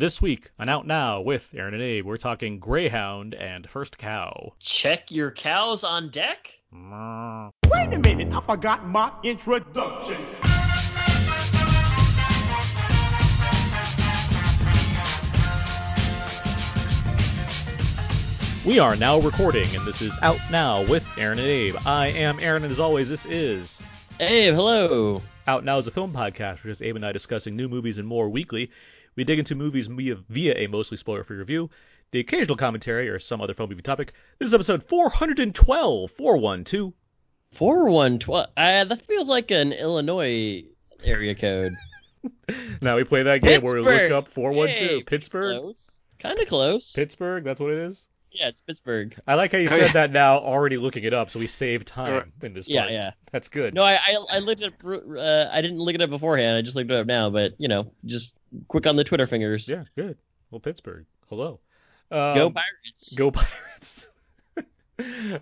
This week on Out Now with Aaron and Abe, we're talking Greyhound and First Cow. Check your cows on deck? Wait a minute, I forgot my introduction. We are now recording, and this is Out Now with Aaron and Abe. I am Aaron, and as always, this is Abe, hello. Out Now is a film podcast where just Abe and I discussing new movies and more weekly. We dig into movies via, via a mostly spoiler-free review, the occasional commentary, or some other film movie topic. This is episode 412, 412. 4112. Uh, that feels like an Illinois area code. Now we play that game where we look up 412. Hey, Pittsburgh? Kind of close. Pittsburgh, that's what it is? Yeah, it's Pittsburgh. I like how you Oh, said that now, already looking it up, so we save time in this Yeah, part. yeah. That's good. No, I, I I looked at uh, I didn't look it up beforehand. I just looked it up now, but you know, just quick on the Twitter fingers. Yeah, good. Well, Pittsburgh. Hello. Um, Go Pirates. Go Pirates.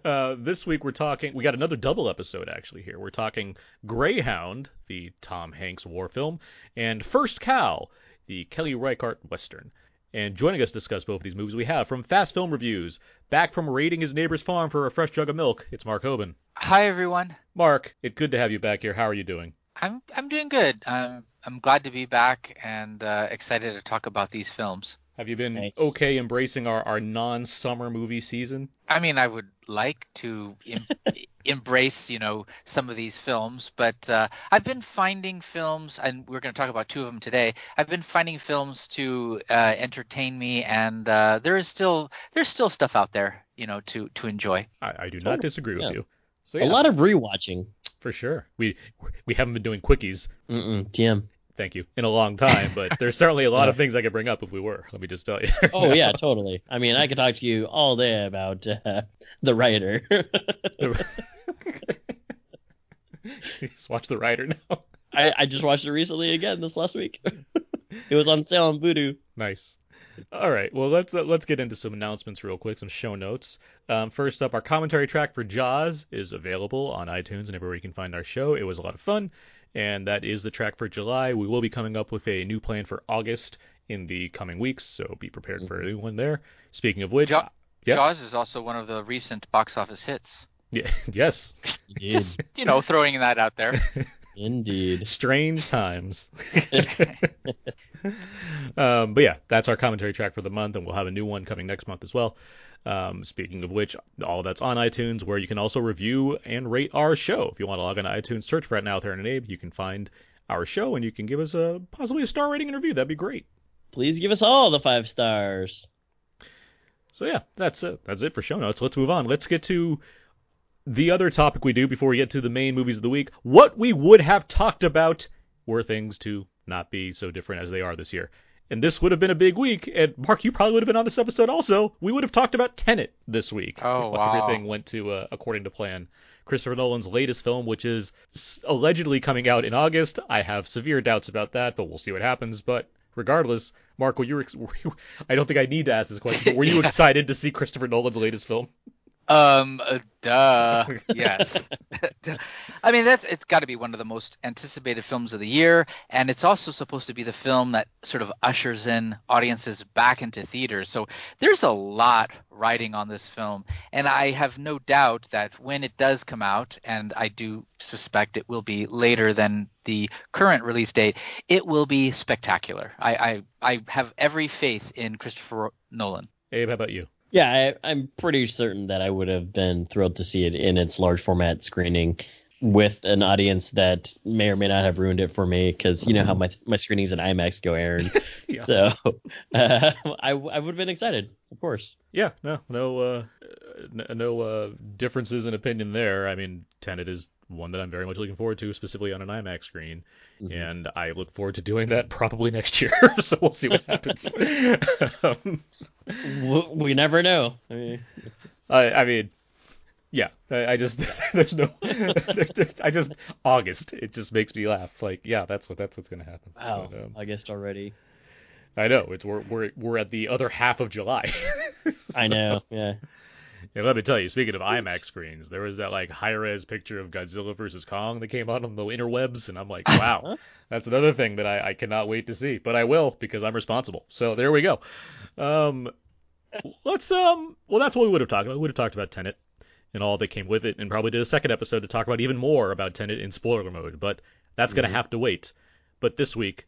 uh, this week we're talking. We got another double episode actually here. We're talking Greyhound, the Tom Hanks war film, and First Cow, the Kelly Reichardt western. And joining us to discuss both of these movies, we have from Fast Film Reviews, back from raiding his neighbor's farm for a fresh jug of milk. It's Mark Hobin. Hi everyone. Mark, it's good to have you back here. How are you doing? I'm I'm doing good. I'm I'm glad to be back and uh, excited to talk about these films. Have you been Nice. okay embracing our, our non-summer movie season? I mean, I would like to em- embrace, you know, some of these films, but uh, I've been finding films, and we're going to talk about two of them today. I've been finding films to uh, entertain me, and uh, there is still there's still stuff out there, you know, to to enjoy. I, I do not disagree with Yeah. you. So A lot of rewatching. for sure. We we haven't been doing quickies, Mm-mm, TM. Thank you, in a long time, but there's certainly a lot of things I could bring up if we were. Let me just tell you. Oh yeah, totally. I mean, I could talk to you all day about uh, the writer. just watch the writer now. I, I just watched it recently again this last week. it was on sale on Vudu. Nice. All right, well let's uh, let's get into some announcements real quick, some show notes. Um, first up, our commentary track for Jaws is available on iTunes and everywhere you can find our show. It was a lot of fun, and that is the track for July. We will be coming up with a new plan for August in the coming weeks, so be prepared for a new one there. Speaking of which, Ja- Yeah. Jaws is also one of the recent box office hits. yeah, yes, Indeed. Just you know, throwing that out there. Indeed. strange times. um, but yeah, that's our commentary track for the month, and we'll have a new one coming next month as well. Um, speaking of which, all that's on iTunes, where you can also review and rate our show. If you want to log on to iTunes, search for it now, Aaron and Abe, you can find our show, and you can give us a possibly a star rating and review. That'd be great. Please give us all the five stars. So yeah, that's it. That's it for show notes. Let's move on. Let's get to the other topic we do before we get to the main movies of the week. What we would have talked about were things to not be so different as they are this year. And this would have been a big week. And Mark, you probably would have been on this episode also. We would have talked about Tenet this week. Oh, if wow. Everything went to uh, according to plan. Christopher Nolan's latest film, which is allegedly coming out in August. I have severe doubts about that, but we'll see what happens. But regardless, Mark, were you, ex- were you I don't think I need to ask this question, but were you Yeah. excited to see Christopher Nolan's latest film? Um, uh, duh. Yes. I mean, that's it's got to be one of the most anticipated films of the year, and it's also supposed to be the film that sort of ushers in audiences back into theaters. So there's a lot riding on this film, and I have no doubt that when it does come out, and I do suspect it will be later than the current release date, it will be spectacular. I I, I have every faith in Christopher Nolan. Abe, how about you? Yeah, I, I'm pretty certain that I would have been thrilled to see it in its large format screening with an audience that may or may not have ruined it for me because you know how my my screenings in IMAX go, Aaron. Yeah. So uh, I, I would have been excited, of course. Yeah, no, no, uh, no uh, differences in opinion there. I mean, Tenet is one that I'm very much looking forward to, specifically on an IMAX screen, Mhm. and I look forward to doing that probably next year. so we'll see what happens. um, W- We never know. I mean, I, I mean, yeah, I, I just there's no, there, there- I just August. It just makes me laugh. Like, yeah, that's what that's what's gonna happen. wow, But, um, August already. I know it's we're we're we're at the other half of July. I know. Yeah. Yeah, let me tell you, speaking of IMAX screens, there was that like high res picture of Godzilla versus Kong that came out on the interwebs, and I'm like, wow, that's another thing that I, I cannot wait to see. But I will because I'm responsible. So there we go. Um, let's um, well, that's what we would have talked about. We would have talked about Tenet and all that came with it, and probably did a second episode to talk about even more about Tenet in spoiler mode. But that's gonna have to wait. But this week,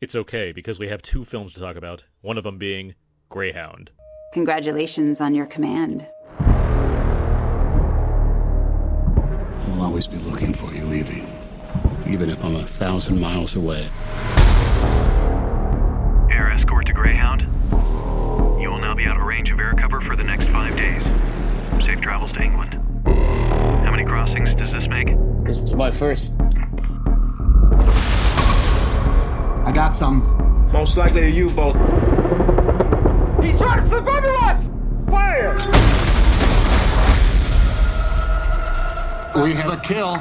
it's okay because we have two films to talk about. One of them being Greyhound. Congratulations on your command. Always be looking for you, Evie. Even if I'm a thousand miles away. Air escort to Greyhound. You will now be out of range of air cover for the next five days. Safe travels to England. How many crossings does this make? This is my first. I got some. Most likely a U-boat. He's trying to slip under us! Fire! We have a kill.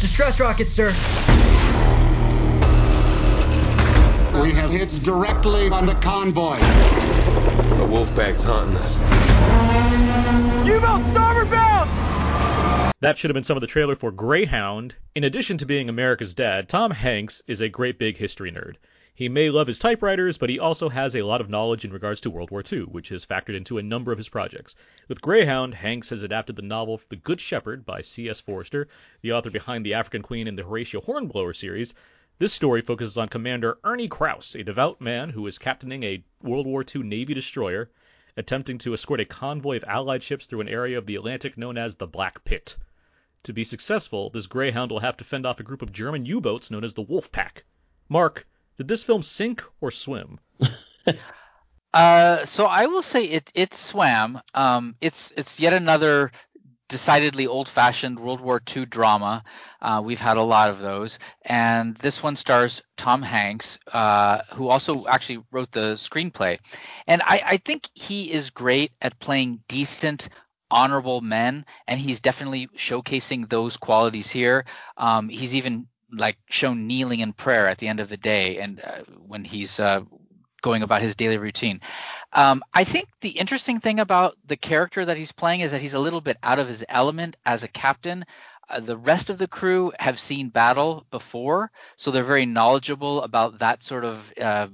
Distress rockets, sir. We have hits directly on the convoy. The Wolfpack's hunting us. U-boat starboard bound! That should have been some of the trailer for Greyhound. In addition to being America's dad, Tom Hanks is a great big history nerd. He may love his typewriters, but he also has a lot of knowledge in regards to World War II, which has factored into a number of his projects. With Greyhound, Hanks has adapted the novel The Good Shepherd by C.S. Forester, the author behind The African Queen and the Horatio Hornblower series. This story focuses on Commander Ernie Krause, a devout man who is captaining a World War II Navy destroyer, attempting to escort a convoy of Allied ships through an area of the Atlantic known as the Black Pit. To be successful, this Greyhound will have to fend off a group of German U-boats known as the Wolf Pack. Mark, did this film sink or swim? Uh, so I will say it it swam. Um, it's it's yet another decidedly old-fashioned World War II drama. Uh, we've had a lot of those, and this one stars Tom Hanks, uh, who also actually wrote the screenplay. And I, I think he is great at playing decent, honorable men, and he's definitely showcasing those qualities here. Um, he's even like shown kneeling in prayer at the end of the day, and uh, when he's uh, going about his daily routine. Um, I think the interesting thing about the character that he's playing is that he's a little bit out of his element as a captain. Uh, the rest of the crew have seen battle before, so they're very knowledgeable about that sort of uh,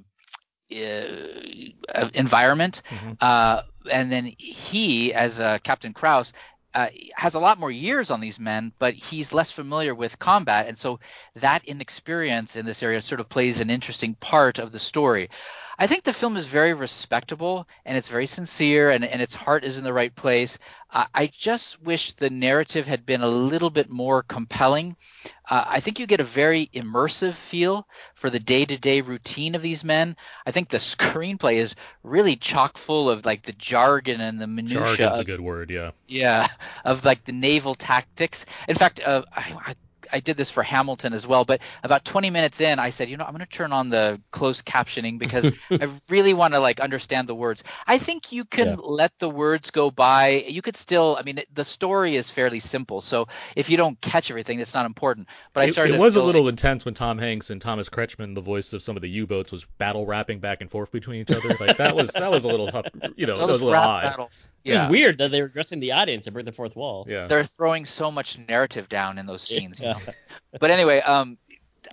uh, environment. Mm-hmm. Uh, and then he, as uh, Captain Krause, uh, has a lot more years on these men, but he's less familiar with combat, and so that inexperience in this area sort of plays an interesting part of the story. I think the film is very respectable and it's very sincere and, and its heart is in the right place. Uh, I just wish the narrative had been a little bit more compelling. Uh, I think you get a very immersive feel for the day-to-day routine of these men. I think the screenplay is really chock full of like the jargon and the minutia. Jargon's of, a good word, yeah. yeah, of like the naval tactics. In fact, uh, I, I I did this for Hamilton as well, but about 20 minutes in, I said, you know, I'm going to turn on the closed captioning because I really want to like understand the words. I think you can Yeah. let the words go by. You could still, I mean, the story is fairly simple, so if you don't catch everything, it's not important. But I started. it was a little like- intense when Tom Hanks and Thomas Kretschmann, the voice of some of the U-boats, was battle rapping back and forth between each other. Like that was that was a little, tough, you know, that was a little odd. battles. It was weird that they were addressing the audience and break the fourth wall. Yeah. They're throwing so much narrative down in those scenes. You Yeah. know? but anyway, um,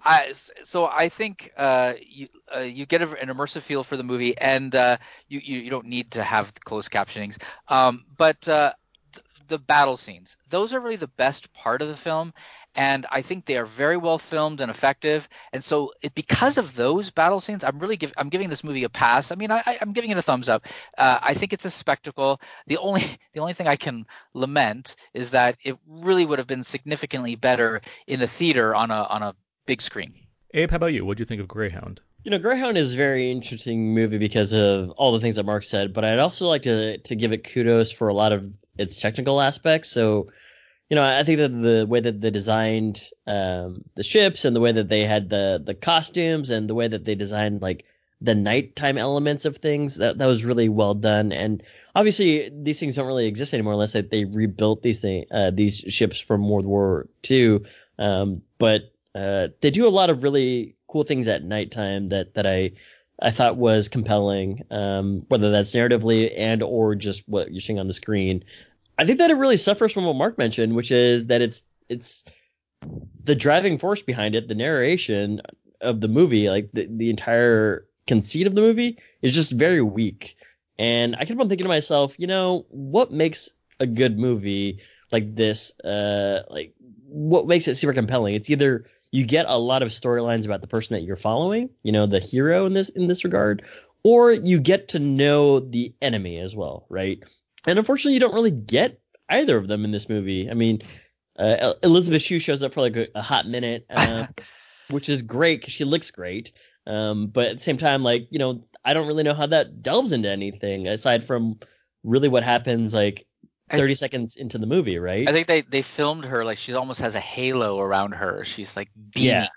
I so I think uh, you uh, you get an immersive feel for the movie, and uh, you, you you don't need to have closed captionings. Um, but uh, th- the battle scenes, those are really the best part of the film, and I think they are very well filmed and effective. And so it, because of those battle scenes, I'm really give, I'm giving this movie a pass. I mean, I, I- I'm giving it a thumbs up. Uh, I think it's a spectacle. The only the only thing I can lament is that it really would have been significantly better in a theater on a on a big screen. Abe, how about you? What do you think of Greyhound? You know, Greyhound is a very interesting movie because of all the things that Mark said, but I'd also like to to give it kudos for a lot of its technical aspects. So, you know, I think that the way that they designed um, the ships and the way that they had the the costumes and the way that they designed like the nighttime elements of things that that was really well done. And obviously, these things don't really exist anymore unless they, they rebuilt these thing uh, these ships from World War II. Um, but uh, they do a lot of really cool things at nighttime that that I I thought was compelling, um, whether that's narratively and or just what you're seeing on the screen. I think that it really suffers from what Mark mentioned, which is that it's it's the driving force behind it, the narration of the movie, like the, the entire conceit of the movie is just very weak. And I kept on thinking to myself, you know, what makes a good movie like this, uh, like what makes it super compelling? It's either you get a lot of storylines about the person that you're following, you know, the hero in this in this regard, or you get to know the enemy as well, right? And unfortunately, you don't really get either of them in this movie. I mean, uh, Elizabeth Shue shows up for like a, a hot minute, uh, which is great because she looks great. Um, but at the same time, like you know, I don't really know how that delves into anything aside from really what happens like 30 I, seconds into the movie, right? I think they they filmed her like she almost has a halo around her. She's like beaming. Yeah.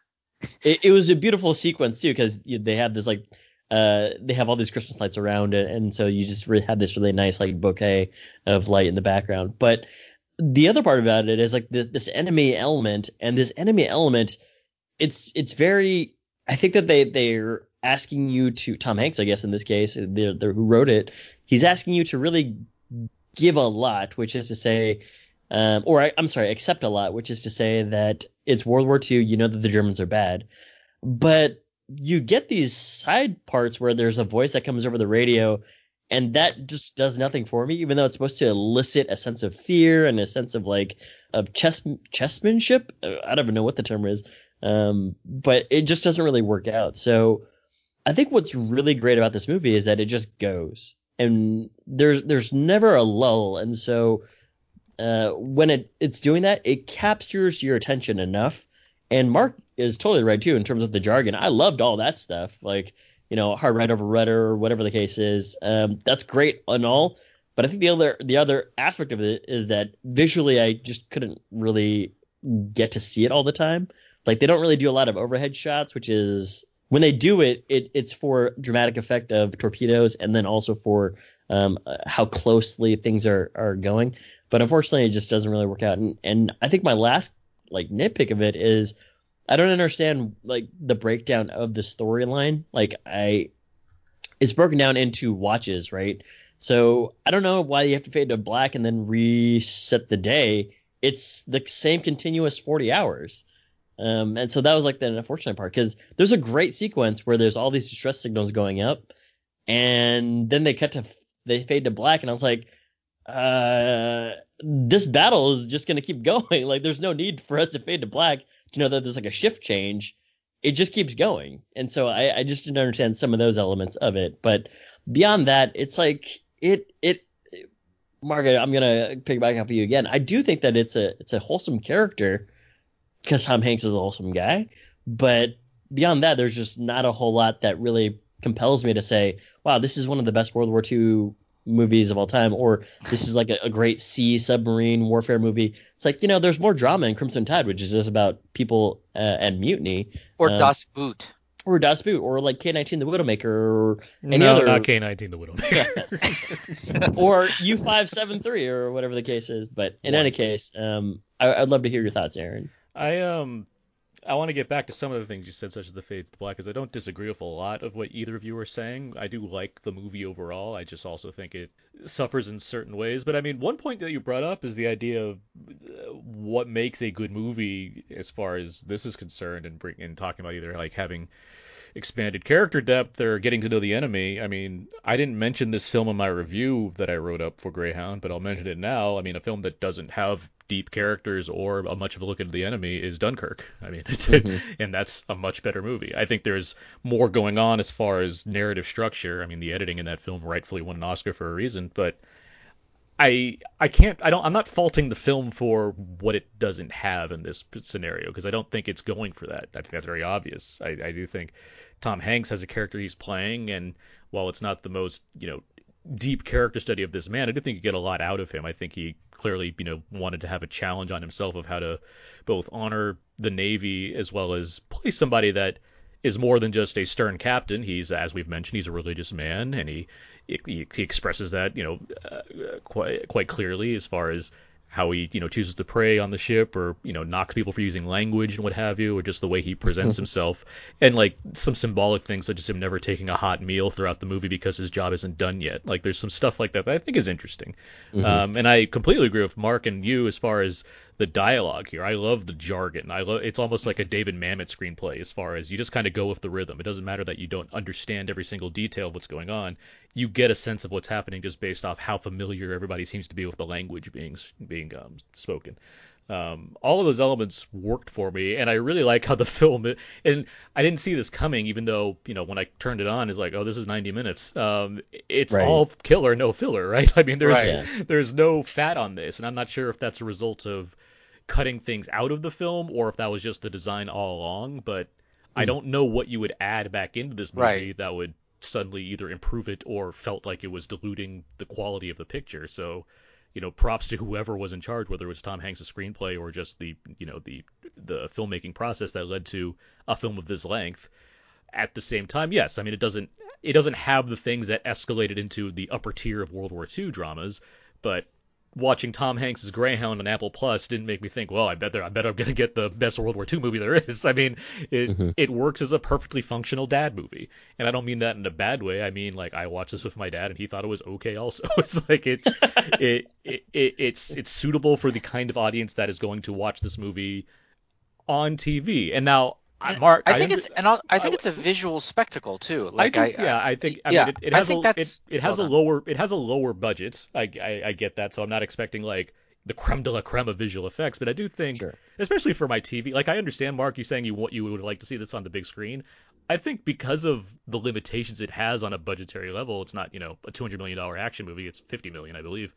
It, it was a beautiful sequence too because they have this like uh they have all these Christmas lights around it, and so you just really had this really nice like bouquet of light in the background. But the other part about it is like the, this enemy element, and this enemy element, it's it's very. I think that they they're asking you to Tom Hanks, I guess in this case, they're, they're, who wrote it, he's asking you to really give a lot, which is to say, um, or I, am sorry, accept a lot, which is to say that it's World War II. You know that the Germans are bad, but you get these side parts where there's a voice that comes over the radio, and that just does nothing for me. Even though it's supposed to elicit a sense of fear and a sense of like of chess chessmanship. I don't even know what the term is, um, but it just doesn't really work out. So I think what's really great about this movie is that it just goes and there's there's never a lull, and so uh, when it it's doing that, it captures your attention enough. And Mark is totally right too in terms of the jargon. I loved all that stuff, like you know, hard right over rudder or whatever the case is. Um, that's great and all, but I think the other the other aspect of it is that visually, I just couldn't really get to see it all the time. Like they don't really do a lot of overhead shots, which is when they do it, it it's for dramatic effect of torpedoes and then also for um, how closely things are are going. But unfortunately, it just doesn't really work out. And and I think my last like nitpick of it is I don't understand like the breakdown of the storyline. Like I, it's broken down into watches, right? So I don't know why you have to fade to black and then reset the day. It's the same continuous 40 hours. Um, and so that was like the unfortunate part because there's a great sequence where there's all these distress signals going up, and then they cut to they fade to black, and I was like, uh, this battle is just gonna keep going. like there's no need for us to fade to black to know that there's like a shift change. It just keeps going, and so I, I just didn't understand some of those elements of it. But beyond that, it's like it it Margaret, I'm gonna pick back up you again. I do think that it's a it's a wholesome character because Tom Hanks is a wholesome guy. But beyond that, there's just not a whole lot that really compels me to say, wow, this is one of the best World War II movies of all time, or this is like a, a great sea submarine warfare movie. It's like, you know, there's more drama in Crimson Tide, which is just about people uh, and mutiny. Or um, Das Boot. Or Das Boot, or like K-19 the Widowmaker, or any no, other. not K-19 the Widowmaker. or U-573, or whatever the case is. But in what? any case, um, I, I'd love to hear your thoughts, Aaron. I um I want to get back to some of the things you said, such as the fades to black, because I don't disagree with a lot of what either of you are saying. I do like the movie overall. I just also think it suffers in certain ways. But I mean, one point that you brought up is the idea of uh, what makes a good movie, as far as this is concerned, and bring and talking about either like having expanded character depth or getting to know the enemy. I mean, I didn't mention this film in my review that I wrote up for Greyhound, but I'll mention it now. I mean, a film that doesn't have deep characters or a much of a look into the enemy is Dunkirk. I mean, mm-hmm. and that's a much better movie. I think there's more going on as far as narrative structure. I mean, the editing in that film rightfully won an Oscar for a reason, but I I can't I don't I'm not faulting the film for what it doesn't have in this scenario because I don't think it's going for that. I think that's very obvious. I, I do think Tom Hanks has a character he's playing, and while it's not the most you know deep character study of this man, I do think you get a lot out of him. I think he clearly you know wanted to have a challenge on himself of how to both honor the Navy as well as play somebody that is more than just a stern captain. He's, as we've mentioned, he's a religious man, and he he, he expresses that you know uh, quite quite clearly as far as how he you know chooses to pray on the ship or you know knocks people for using language and what have you or just the way he presents himself. And like some symbolic things such as him never taking a hot meal throughout the movie because his job isn't done yet. Like there's some stuff like that that i think is interesting. Mhm. um, and i completely agree with mark and you as far as the dialogue here i love the jargon i love it's almost like a david mamet screenplay as far as you just kind of go with the rhythm it doesn't matter that you don't understand every single detail of what's going on you get a sense of what's happening just based off how familiar everybody seems to be with the language being being um, spoken. Um, all of those elements worked for me, and I really like how the film. And I didn't see this coming, even though you know when I turned it on, it's like, oh, this is 90 minutes. Um, it's Right. all killer, no filler, right? I mean, there's Right. There's no fat on this, and I'm not sure if that's a result of cutting things out of the film or if that was just the design all along. But I Hmm. don't know what you would add back into this movie Right. that would suddenly either improve it or felt like it was diluting the quality of the picture. So, you know, props to whoever was in charge, whether it was Tom Hanks' screenplay or just the, you know, the the filmmaking process that led to a film of this length. At the same time, yes, I mean it doesn't it doesn't have the things that escalated into the upper tier of World War II dramas, but watching Tom Hanks' Greyhound on Apple Plus didn't make me think, well, I bet there, I bet I'm gonna get the best World War II movie there is. I mean, it Mhm. it works as a perfectly functional dad movie, and I don't mean that in a bad way. I mean like I watched this with my dad, and he thought it was okay. Also, it's like it's it, it, it it's it's suitable for the kind of audience that is going to watch this movie on TV. And now, I- Mark, I think under- it's and I'll- I think I- it's a visual spectacle too. I Like do, I, yeah, I think. I yeah, mean, it, it I has think a that's it has a well done. lower it has a lower budget. I, I I get that, so I'm not expecting like the creme de la creme of visual effects, but I do think, Sure. especially for my TV, like I understand Mark, you saying you want you would like to see this on the big screen. I think because of the limitations it has on a budgetary level, it's not you know a 200 million dollar action movie. It's 50 million, I believe.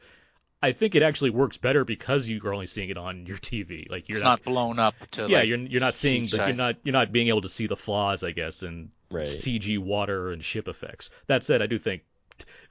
I think it actually works better because you are only seeing it on your TV. Like you're it's not blown up to yeah, like, you're you're not seeing the, you're not you're not being able to see the flaws, I guess, and Right. CG water and ship effects. That said, I do think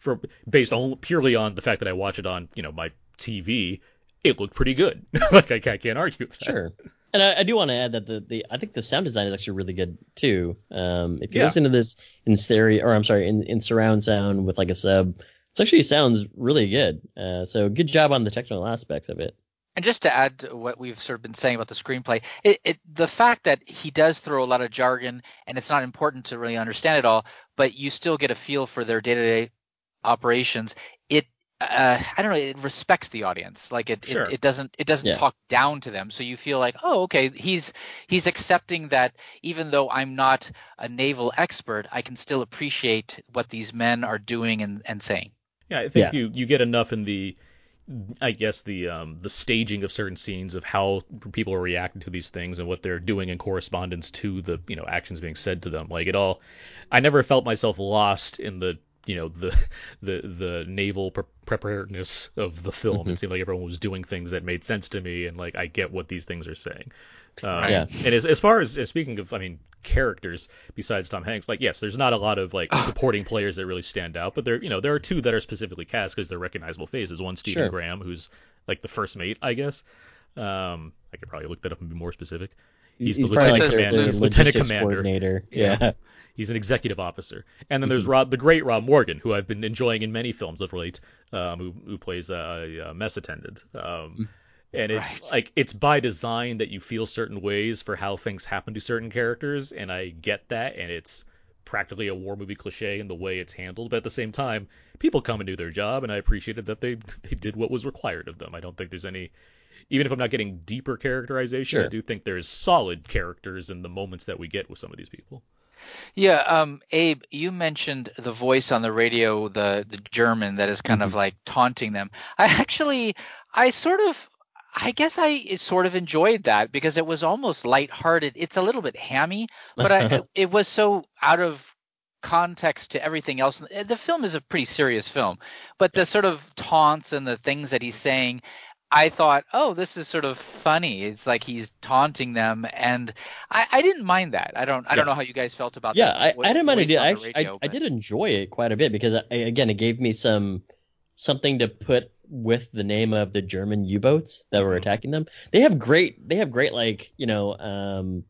for based on purely on the fact that I watch it on you know my TV, it looked pretty good. like I, can't- can't argue with that. Sure. And I, I do want to add that the, the I think the sound design is actually really good too. Um, if you Yeah. listen to this in stereo, or I'm sorry, in, in surround sound with like a sub, it actually sounds really good. Uh, so good job on the technical aspects of it. And just to add to what we've sort of been saying about the screenplay, it, it the fact that he does throw a lot of jargon and it's not important to really understand it all, but you still get a feel for their day-to-day operations. It uh, I don't know, it respects the audience. Like it, Sure. it, it doesn't it doesn't Yeah. talk down to them. So you feel like, oh, okay, he's he's accepting that even though I'm not a naval expert, I can still appreciate what these men are doing and, and saying. Yeah, I think Yeah. you you get enough in the I guess the um the staging of certain scenes of how people are reacting to these things and what they're doing in correspondence to the you know actions being said to them. Like it all, I never felt myself lost in the you know the the the naval pre- preparedness of the film. It seemed like everyone was doing things that made sense to me, and like I get what these things are saying. Um, Yeah. And as, as far as, as speaking of, I mean, characters besides Tom Hanks, like yes, there's not a lot of like supporting players that really stand out, but there, you know, there are two that are specifically cast because they're recognizable faces. One, Stephen Sure. Graham, who's like the first mate, I guess. Um, I could probably look that up and be more specific. He's, the probably lieutenant like commander. the lieutenant commander. coordinator. Yeah. He's an executive officer. And then there's Rob, the great Rob Morgan, who I've been enjoying in many films of late, um, who, who plays a, a mess attendant. Um, and it's Right. like it's by design that you feel certain ways for how things happen to certain characters, and I get that, and it's practically a war movie cliche in the way it's handled. But at the same time, people come and do their job, and I appreciated that they they did what was required of them. I don't think there's any even if I'm not getting deeper characterization, I do think there's solid characters in the moments that we get with some of these people. Yeah, um, Abe, you mentioned the voice on the radio, the the German that is kind of like taunting them. I actually, I sort of, I guess I sort of enjoyed that because it was almost lighthearted. It's a little bit hammy, but I, it was so out of context to everything else. The film is a pretty serious film, but the sort of taunts and the things that he's saying. I thought, oh, this is sort of funny. It's like he's taunting them, and I, I didn't mind that. I don't, I don't know how you guys felt about yeah, that. Yeah, I, I didn't mind it. I, actually, radio, I, I did enjoy it quite a bit because I, again, it gave me some something to put with the name of the German U-boats that were Mhm. attacking them. They have great, they have great like you know um,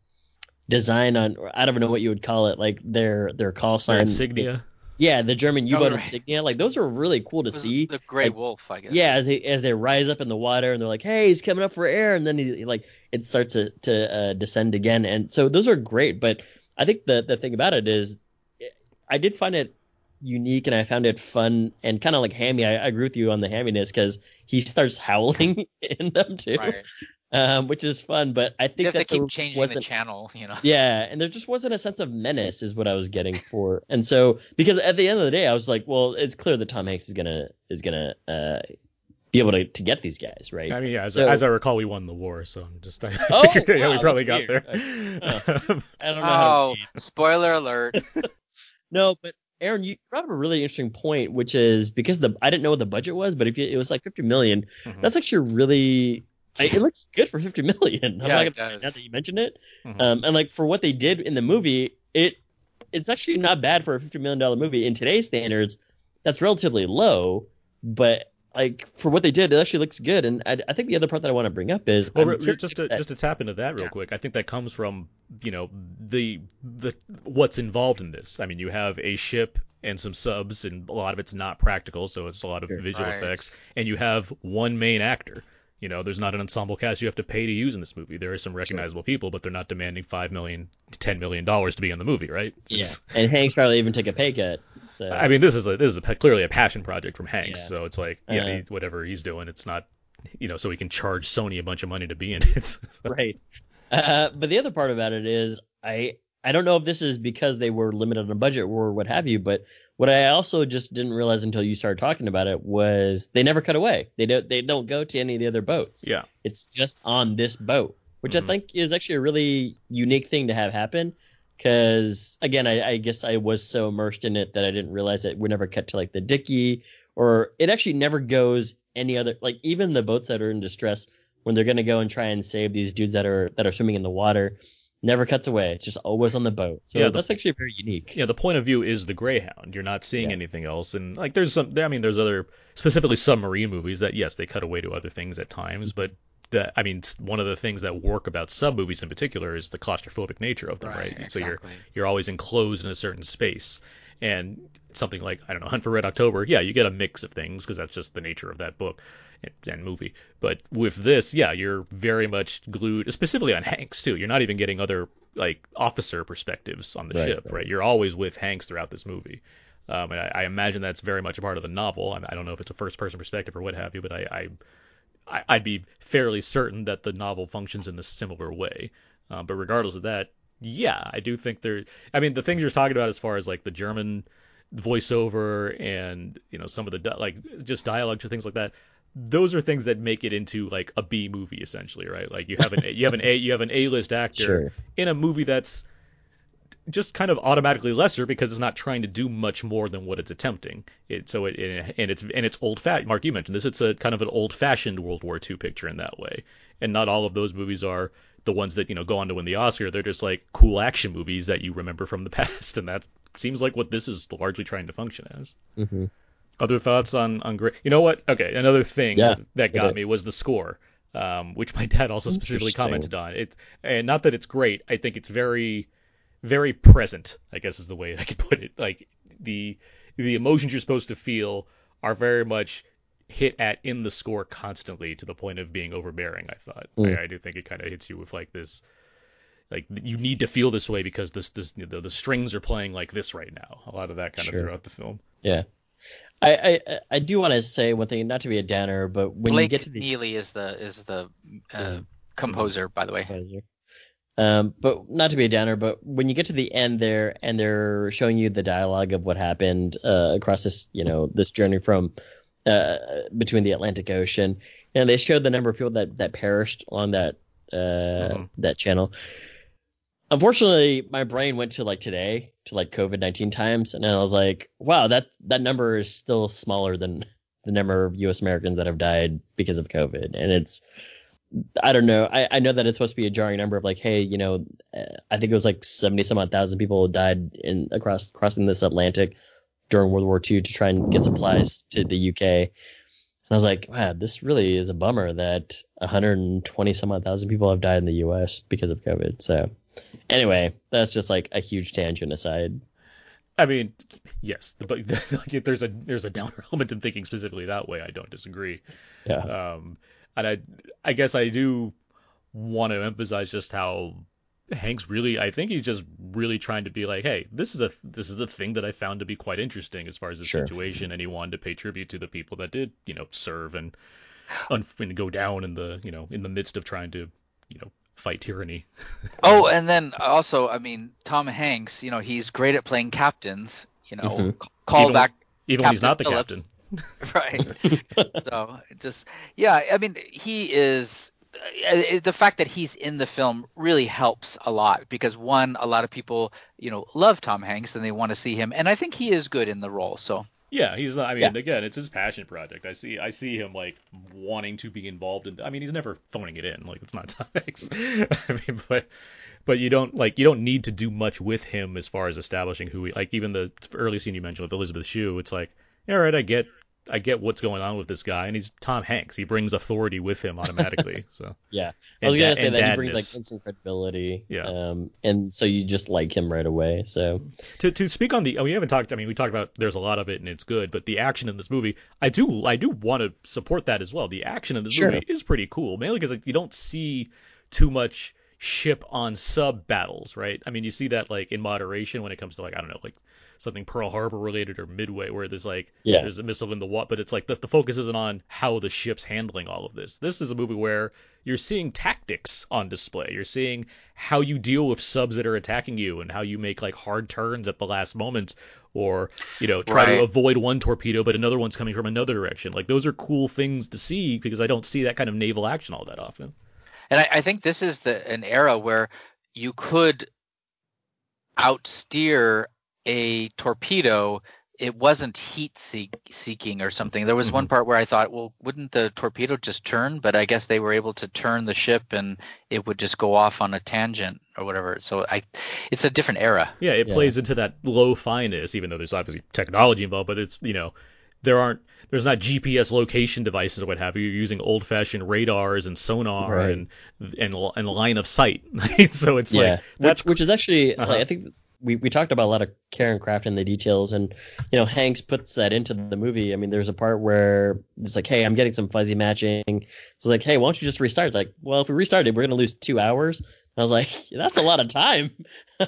design on. I don't even know what you would call it, like their their call Their sign. insignia. Yeah, the German U-boat right. insignia, like those are really cool to see. the Gray like, Wolf, I guess. Yeah, as they as they rise up in the water and they're like, "Hey, he's coming up for air," and then he, he, like it starts to to uh, descend again, and so those are great. But I think the the thing about it is, I did find it unique and I found it fun and kind of like hammy. I, I agree with you on the hamminess because he starts howling in them too, Right. um, which is fun. But I think that there keep just changing wasn't channel, you know. yeah, and there just wasn't a sense of menace, is what I was getting for. And so, because at the end of the day, I was like, well, it's clear that Tom Hanks is gonna is gonna uh, be able to, to get these guys, right? I mean, yeah, as, So- as I recall, we won the war, so I'm just. I Oh, think, yeah, wow, we probably that's got there. weird. I don't know how Oh, to spoiler alert. No, but Aaron, you brought up a really interesting point, which is because the I didn't know what the budget was, but if you, it was like 50 million, Mhm. that's actually really. I, it looks good for 50 million. I'm Yeah, not it does. now that you mentioned it, Mhm. um, and like for what they did in the movie, it it's actually not bad for a 50 million dollar movie in today's standards. That's relatively low, but like for what they did, it actually looks good. And I, I think the other part that I want to bring up is Well, I'm just to that- just to tap into that real Yeah. quick, I think that comes from you know the the what's involved in this. I mean, you have a ship and some subs, and a lot of it's not practical, so it's a lot of Sure. visual Right. effects, and you have one main actor. You know, there's not an ensemble cast you have to pay to use in this movie. There are some recognizable people, but they're not demanding five million, ten million dollars to be in the movie, right? yeah, and Hanks probably even took a pay cut. So I mean, this is a, this is a, clearly a passion project from Hanks, Yeah. so it's like, yeah, Uh-huh. he, whatever he's doing, it's not, you know, so he can charge Sony a bunch of money to be in it. So- right. Uh, but the other part about it is I I don't know if this is because they were limited on budget or what have you, but what I also just didn't realize until you started talking about it was they never cut away. They don't they don't go to any of the other boats. yeah. It's just on this boat, which Mhm. I think is actually a really unique thing to have happen. Because again, I, I guess I was so immersed in it that I didn't realize that we never cut to like the dicky, or it actually never goes any other like even the boats that are in distress when they're gonna go and try and save these dudes that are that are swimming in the water, never cuts away. It's just always on the boat. So Yeah, the- that's actually very unique. Yeah, the point of view is the Greyhound. You're not seeing Yeah. anything else, and like there's some. I mean, there's other specifically submarine movies that yes, they cut away to other things at times, but that I mean, one of the things that work about sub movies in particular is the claustrophobic nature of them, right? Right, So you're you're always enclosed in a certain space, and something like I don't know, Hunt for Red October. Yeah, you get a mix of things because that's just the nature of that book and, movie. But with this, yeah, you're very much glued, specifically on Hanks too. You're not even getting other like officer perspectives on the Right, ship, right. right? You're always with Hanks throughout this movie. Um, and I, I imagine that's very much a part of the novel. I, I don't know if it's a first-person perspective or what have you, but I, I, I'd be fairly certain that the novel functions in a similar way. Um, but regardless of that, yeah, I do think there. I mean, the things you're talking about as far as like the German voiceover and you know some of the like just dialogue and things like that. Those are things that make it into like a B movie essentially, right? Like you have an you have an A you have an A-list actor Sure. in a movie that's just kind of automatically lesser because it's not trying to do much more than what it's attempting. It so it and it's and it's old fat. Mark, you mentioned this. It's a kind of an old-fashioned World War II picture in that way, and not all of those movies are the ones that you know go on to win the Oscar. They're just like cool action movies that you remember from the past, and that seems like what this is largely trying to function as. hmm Other thoughts on on great? You know what? Okay, another thing Yeah, that got me was the score, um, which my dad also specifically commented on. It and not that it's great. I think it's very, very present. I guess is the way I could put it. Like the the emotions you're supposed to feel are very much hit at in the score constantly to the point of being overbearing. I thought. Mm. I, I do think it kind of hits you with like this. Like you need to feel this way because this, this the, the strings are playing like this right now. A lot of that kind Sure. of throughout the film. Yeah. I, I I do want to say one thing, not to be a downer, but when Blake you get to the Neely is the is the uh, Is- composer, by the way. Pleasure. Um, but not to be a downer, but when you get to the end there and they're showing you the dialogue of what happened uh, across this, you know, this journey from uh, between the Atlantic Ocean, and they showed the number of people that that perished on that uh, Mhm. that channel. Unfortunately, my brain went to like today to like COVID nineteen times, and I was like, wow, that that number is still smaller than the number of U.S. Americans that have died because of COVID, and it's I don't know. I, I know that it's supposed to be a jarring number of like, hey, you know, uh, I think it was like seventy some odd thousand people died in across crossing this Atlantic during World War II to try and get supplies to the UK. And I was like, wow, this really is a bummer that 120 some odd thousand people have died in the US because of COVID. So anyway, that's just like a huge tangent aside. I mean, yes, the, but like, there's a there's a downer element in thinking specifically that way. I don't disagree. Yeah. Um, and I I guess I do want to emphasize just how Hank's really I think he's just really trying to be like, hey, this is a this is a thing that I found to be quite interesting as far as the Sure. situation, and he wanted to pay tribute to the people that did you know serve and and go down in the you know in the midst of trying to you know fight tyranny. Oh, and then also, I mean, Tom Hanks, you know, he's great at playing captains. You know, Mhm. call Even- back. Even when he's not the Captain captain. right. so just, yeah, I mean, he is. uh, The fact that he's in the film really helps a lot because one, a lot of people, you know, love Tom Hanks and they want to see him, and I think he is good in the role. So Yeah, he's not. I mean, Yeah. again, it's his passion project. I see. I see him like wanting to be involved in. I mean, he's never phoning it in. Like it's not Hanks. I mean, but but you don't like you don't need to do much with him as far as establishing who he. Like even the early scene you mentioned with Elizabeth Shue, it's like, all right, I get. I get what's going on with this guy, and he's Tom Hanks. He brings authority with him automatically. So Yeah, I And was gonna da- say that he brings like instant credibility. Yeah. Um, and so you just like him right away. So to to speak on the, oh, we haven't talked. I mean, we talked about there's a lot of it and it's good, but the action in this movie, I do I do want to support that as well. The action in this Sure. movie is pretty cool, mainly because like, you don't see too much ship on sub battles, right? I mean, you see that like in moderation when it comes to like I don't know, like something Pearl Harbor related or Midway, where there's like Yeah. there's a missile in the water, but it's like the, the focus isn't on how the ship's handling all of this. This is a movie where you're seeing tactics on display. You're seeing how you deal with subs that are attacking you and how you make like hard turns at the last moment or you know try to avoid one torpedo but another one's coming from another direction. Like those are cool things to see because I don't see that kind of naval action all that often. And I, I think this is the an era where you could outsteer a torpedo. It wasn't heat seek, seeking or something. There was one part where I thought, well, wouldn't the torpedo just turn? But I guess they were able to turn the ship and it would just go off on a tangent or whatever. So I, it's a different era. Yeah, it Yeah. plays into that low fineness, even though there's obviously technology involved, but it's you know there aren't there's not GPS location devices or what have you. You're using old fashioned radars and sonar Right. and and and line of sight. right? so it's yeah, like that's which, which is actually Uh-huh. like, I think we, we talked about a lot of Karen Craft in the details, and you know Hanks puts that into the movie. I mean, there's a part where it's like, hey, I'm getting some fuzzy matching. So like, hey, why don't you just restart? It's like, well, if we restarted, we're gonna lose two hours. And I was like, that's a lot of time.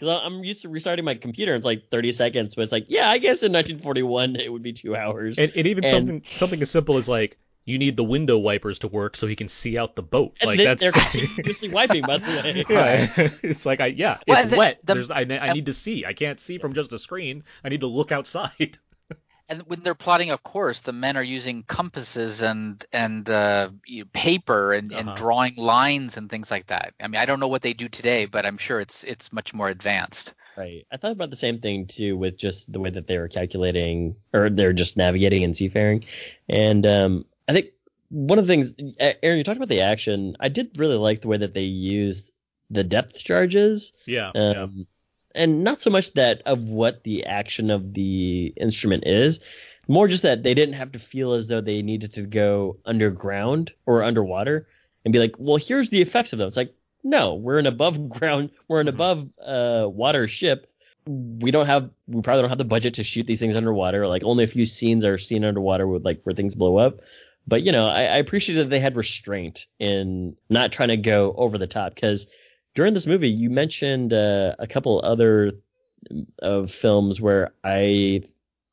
Because I'm used to restarting my computer. It's like 30 seconds, but it's like, yeah, I guess in 1941 it would be two hours. and, and even and- something something as simple as like you need the window wipers to work so he can see out the boat. And like they- that's they're continuously wiping, by the way. Yeah, it's like I yeah, it's the- wet. the- There's I, I need to see. I can't see from just a screen. I need to look outside. and when they're plotting a course, the men are using compasses and and uh, you know, paper and, and Uh-huh. drawing lines and things like that. I mean, I don't know what they do today, but I'm sure it's it's much more advanced. Right. I thought about the same thing too with just the way that they were calculating or they're just navigating and seafaring. And um, I think one of the things, Aaron, you talked about the action. I did really like the way that they used the depth charges. Yeah, yeah. Um, And not so much that of what the action of the instrument is, more just that they didn't have to feel as though they needed to go underground or underwater and be like, well, here's the effects of them. It's like, no, we're an above ground, we're an Mhm. above uh, water ship. We don't have, we probably don't have the budget to shoot these things underwater. Like only a few scenes are seen underwater with like where things blow up. But you know, I, I appreciate that they had restraint in not trying to go over the top because during this movie you mentioned uh, a couple other of films where I,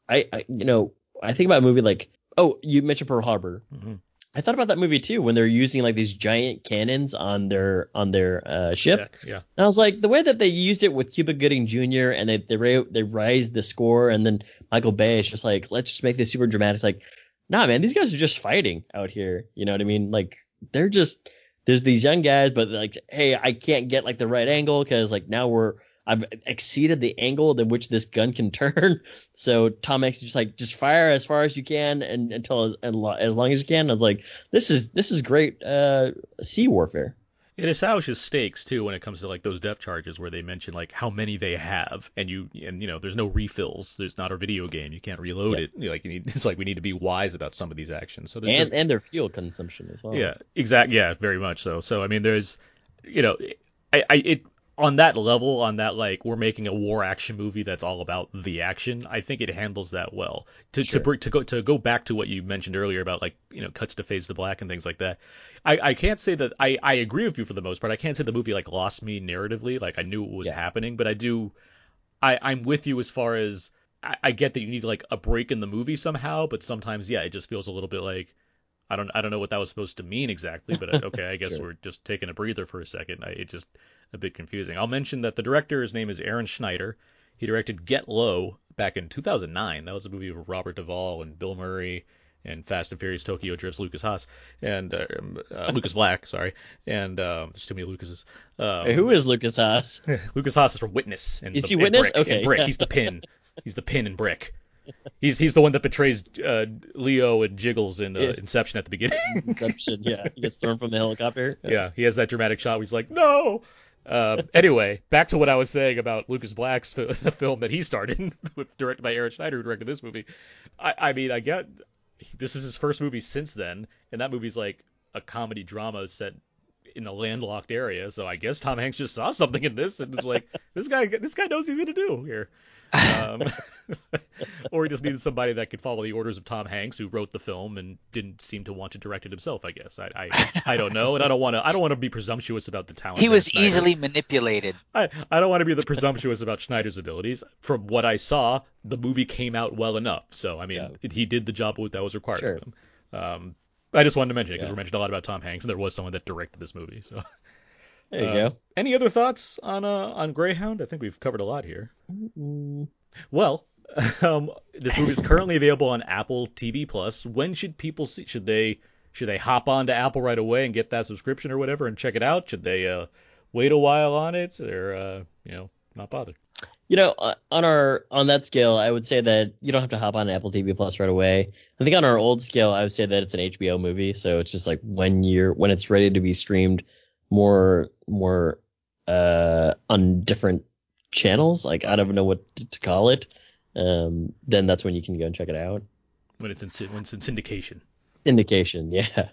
I, I, you know, I think about a movie like, oh, you mentioned Pearl Harbor. Mhm. I thought about that movie too when they're using like these giant cannons on their on their uh, ship. Deck, yeah. And I was like, the way that they used it with Cuba Gooding Jr. and they they ra- they raised the score, and then Michael Bay is just like, let's just make this super dramatic. It's like, nah, man, these guys are just fighting out here. You know what I mean? Like they're just there's these young guys, but like, hey, I can't get like the right angle because like now we're I've exceeded the angle in which this gun can turn. So Tom is just like, just fire as far as you can and until as as long as you can. I was like, this is this is great uh, sea warfare. It establishes stakes too when it comes to like those depth charges where they mention like how many they have and you and you know there's no refills. There's not a video game. You can't reload Yeah. it. You know, Like you need, it's like we need to be wise about some of these actions. So And just- and their fuel consumption as well. yeah, exactly. Yeah, very much so. So I mean, there's, you know, I, I it on that level, on that like we're making a war action movie that's all about the action, I think it handles that well. To Sure. to to go to go back to what you mentioned earlier about like you know cuts to fades to black and things like that. I, I can't say that I, I agree with you for the most part. I can't say the movie like lost me narratively. Like I knew what was Yeah. happening, but I do. I I'm with you as far as I, I get that you need like a break in the movie somehow, but sometimes yeah, it just feels a little bit like I don't I don't know what that was supposed to mean exactly, but uh, okay, I guess Sure. we're just taking a breather for a second. I, it just a bit confusing. I'll mention that the director, his name is Aaron Schneider. He directed Get Low back in 2009. That was a movie with Robert Duvall and Bill Murray and Fast and Furious Tokyo Drifts Lukas Haas and uh, um, uh, Lucas Black, sorry, and um, there's too many Lucases. Um, Hey, who is Lukas Haas? Lukas Haas is from Witness. And Is the, he Witness? Brick, Okay. Brick. He's the pin. He's the pin and Brick. He's he's the one that betrays uh, Leo and Jiggles in uh, Yeah. Inception at the beginning. Inception. Yeah, he gets thrown from the helicopter. yeah, he has that dramatic shot where he's like, no. Uh, anyway, back to what I was saying about Lucas Black's the film that he starred in, with directed by Aaron Schneider, who directed this movie. I, I mean, I get this is his first movie since then, and that movie's like a comedy drama set in a landlocked area. So I guess Tom Hanks just saw something in this and was like, this guy, this guy knows what he's gonna do here. Um, or he just needed somebody that could follow the orders of Tom Hanks, who wrote the film and didn't seem to want to direct it himself. I guess I I, I don't know, and I don't want to I don't want to be presumptuous about the talent. He was Schneider. easily manipulated. I, I don't want to be the presumptuous about Schneider's abilities. From what I saw, the movie came out well enough. So I mean, it- he did the job that was required Sure. of him. Um, I just wanted to mention it because Yeah. we mentioned a lot about Tom Hanks, and there was someone that directed this movie. So There you Uh, go. Any other thoughts on uh, on Greyhound? I think we've covered a lot here. Well, um, this movie is currently available on Apple TV Plus. When should people see? Should they should they hop on to Apple right away and get that subscription or whatever and check it out? Should they uh, wait a while on it or uh, you know not bother? You know, uh, on our on that scale, I would say that you don't have to hop on Apple TV Plus right away. I think on our old scale, I would say that it's an HBO movie, so it's just like when you're when it's ready to be streamed more more uh on different channels. Like I don't know what to, to call it. Um, then that's when you can go and check it out. When it's in syn- when it's in syndication. Indication, yeah.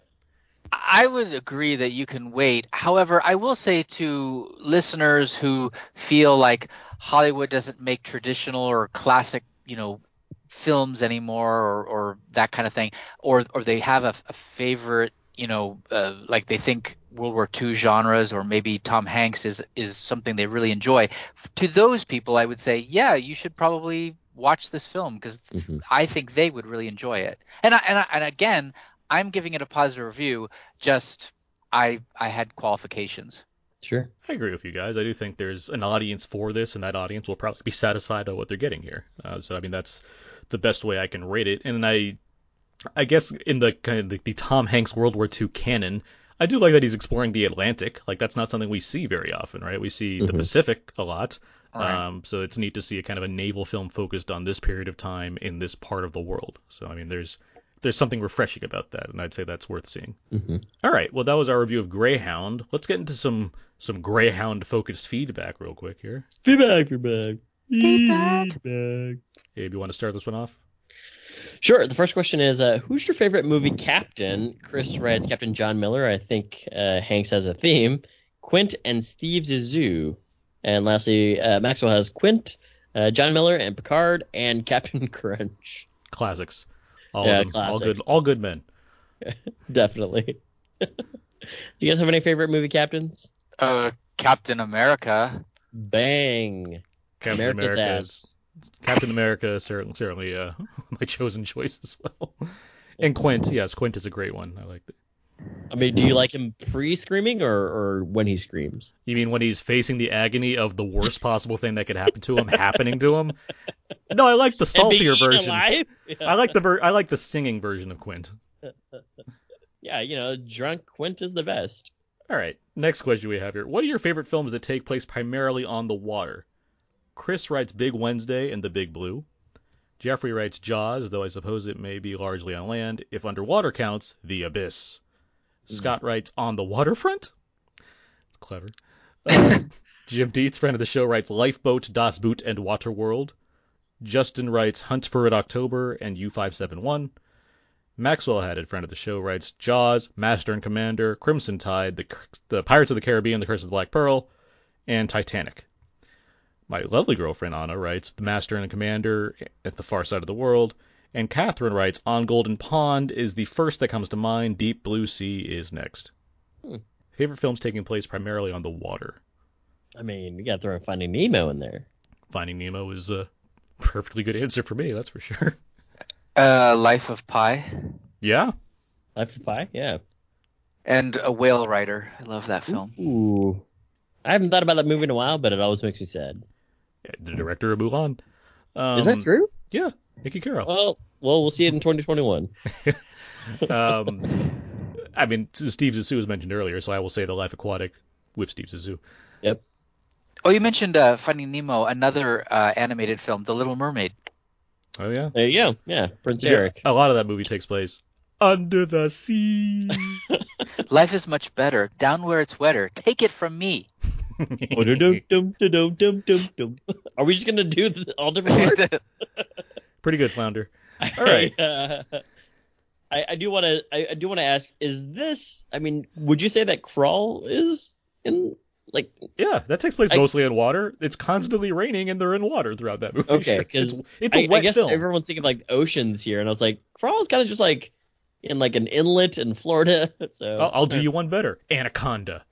I would agree that you can wait. However, I will say to listeners who feel like Hollywood doesn't make traditional or classic, you know, films anymore or, or that kind of thing, or or they have a, a favorite, you know, uh, like they think World War II genres or maybe Tom Hanks is is something they really enjoy. To those people, I would say, yeah, you should probably watch this film because Mhm. I think they would really enjoy it. And I, and I, and again, I'm giving it a positive review. Just I I had qualifications. Sure. I agree with you guys. I do think there's an audience for this, and that audience will probably be satisfied by what they're getting here. Uh, so I mean, that's the best way I can rate it. And I, I guess in the kind of the, the Tom Hanks World War II canon, I do like that he's exploring the Atlantic. Like that's not something we see very often, right? We see the Mhm. Pacific a lot. Right. Um, so it's neat to see a kind of a naval film focused on this period of time in this part of the world. So I mean, there's there's something refreshing about that, and I'd say that's worth seeing. hmm All right, well that was our review of Greyhound. Let's get into some some Greyhound focused feedback real quick here. Feedback, feedback, feedback. Abe, you want to start this one off? Sure. The first question is, uh, who's your favorite movie captain? Chris writes Captain John Miller. I think uh, Hanks has a theme. Quint and Steve Zissou. And lastly, uh, Maxwell has Quint, uh, John Miller, and Picard, and Captain Crunch. Classics. All Yeah, of them. All good. All good men. Definitely. Do you guys have any favorite movie captains? Uh, Captain America. Bang. Captain America's America. ass. Captain America certainly certainly uh, my chosen choice as well. And Quint, yes, Quint is a great one. I like that. I mean, do you like him pre-screaming or, or when he screams? You mean when he's facing the agony of the worst possible thing that could happen to him happening to him? No, I like the saltier version. Yeah. I like the ver- I like the singing version of Quint. yeah, you know, drunk Quint is the best. All right, next question we have here. What are your favorite films that take place primarily on the water? Chris writes Big Wednesday and The Big Blue. Jeffrey writes Jaws, though I suppose it may be largely on land. If underwater counts, The Abyss. Scott writes On the Waterfront? It's clever. Uh, Jim Dietz, friend of the show, writes Lifeboat, Das Boot, and Waterworld. Justin writes Hunt for Red October and U571. Maxwell Hatted, friend of the show, writes Jaws, Master and Commander, Crimson Tide, the, the Pirates of the Caribbean, The Curse of the Black Pearl, and Titanic. My lovely girlfriend Anna writes The Master and the Commander at the Far Side of the World. And Catherine writes On Golden Pond is the first that comes to mind. Deep Blue Sea is next. Hmm. Favorite films taking place primarily on the water. I mean, you got to throw Finding Nemo in there. Finding Nemo is a perfectly good answer for me, that's for sure. Uh, Life of Pi Yeah, Life of Pi, yeah. and A Whale Rider. I love that film. Ooh. I haven't thought about that movie in a while, but it always makes me sad. The director of Mulan. Um, Is that true? Yeah, Niki Caro. Well, well, we'll see it in 2021. um, I mean, Steve Zissou was mentioned earlier, so I will say The Life Aquatic with Steve Zissou. Yep. Oh, you mentioned uh, Finding Nemo, another uh, animated film, The Little Mermaid. Oh yeah. There you go. Yeah, Prince Yeah, Eric. A lot of that movie takes place under the sea. Life is much better. Down where it's wetter. Take it from me. Are we just gonna do the, all different parts? Pretty good, Flounder. All right. I, I do want to. I, I do want to ask: Is this? I mean, would you say that Crawl is in like? Yeah, that takes place I- mostly in water. It's constantly raining, and they're in water throughout that movie. Okay, Sure. because it's, it's a I, wet I guess film. everyone's thinking like oceans here, and I was like, Crawl is kind of just like in like an inlet in Florida. So I'll, I'll do you one better. Anaconda.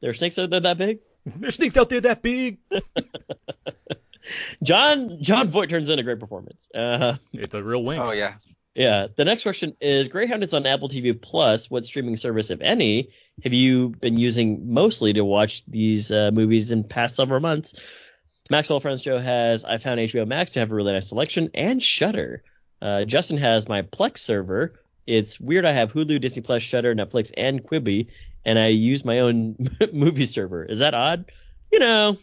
There are snakes out there that big. There's snakes out there that big. John Jon Voight turns in a great performance. Uh, It's a real wink. Oh yeah. yeah. The next question is: Greyhound is on Apple TV Plus. What streaming service, if any, have you been using mostly to watch these uh, movies in past several months? Maxwell Friends Show has I found HBO Max to have a really nice selection and Shudder. Uh, Justin has my Plex server. It's weird. I have Hulu, Disney Plus, Shudder, Netflix, and Quibi, and I use my own movie server. Is that odd? You know,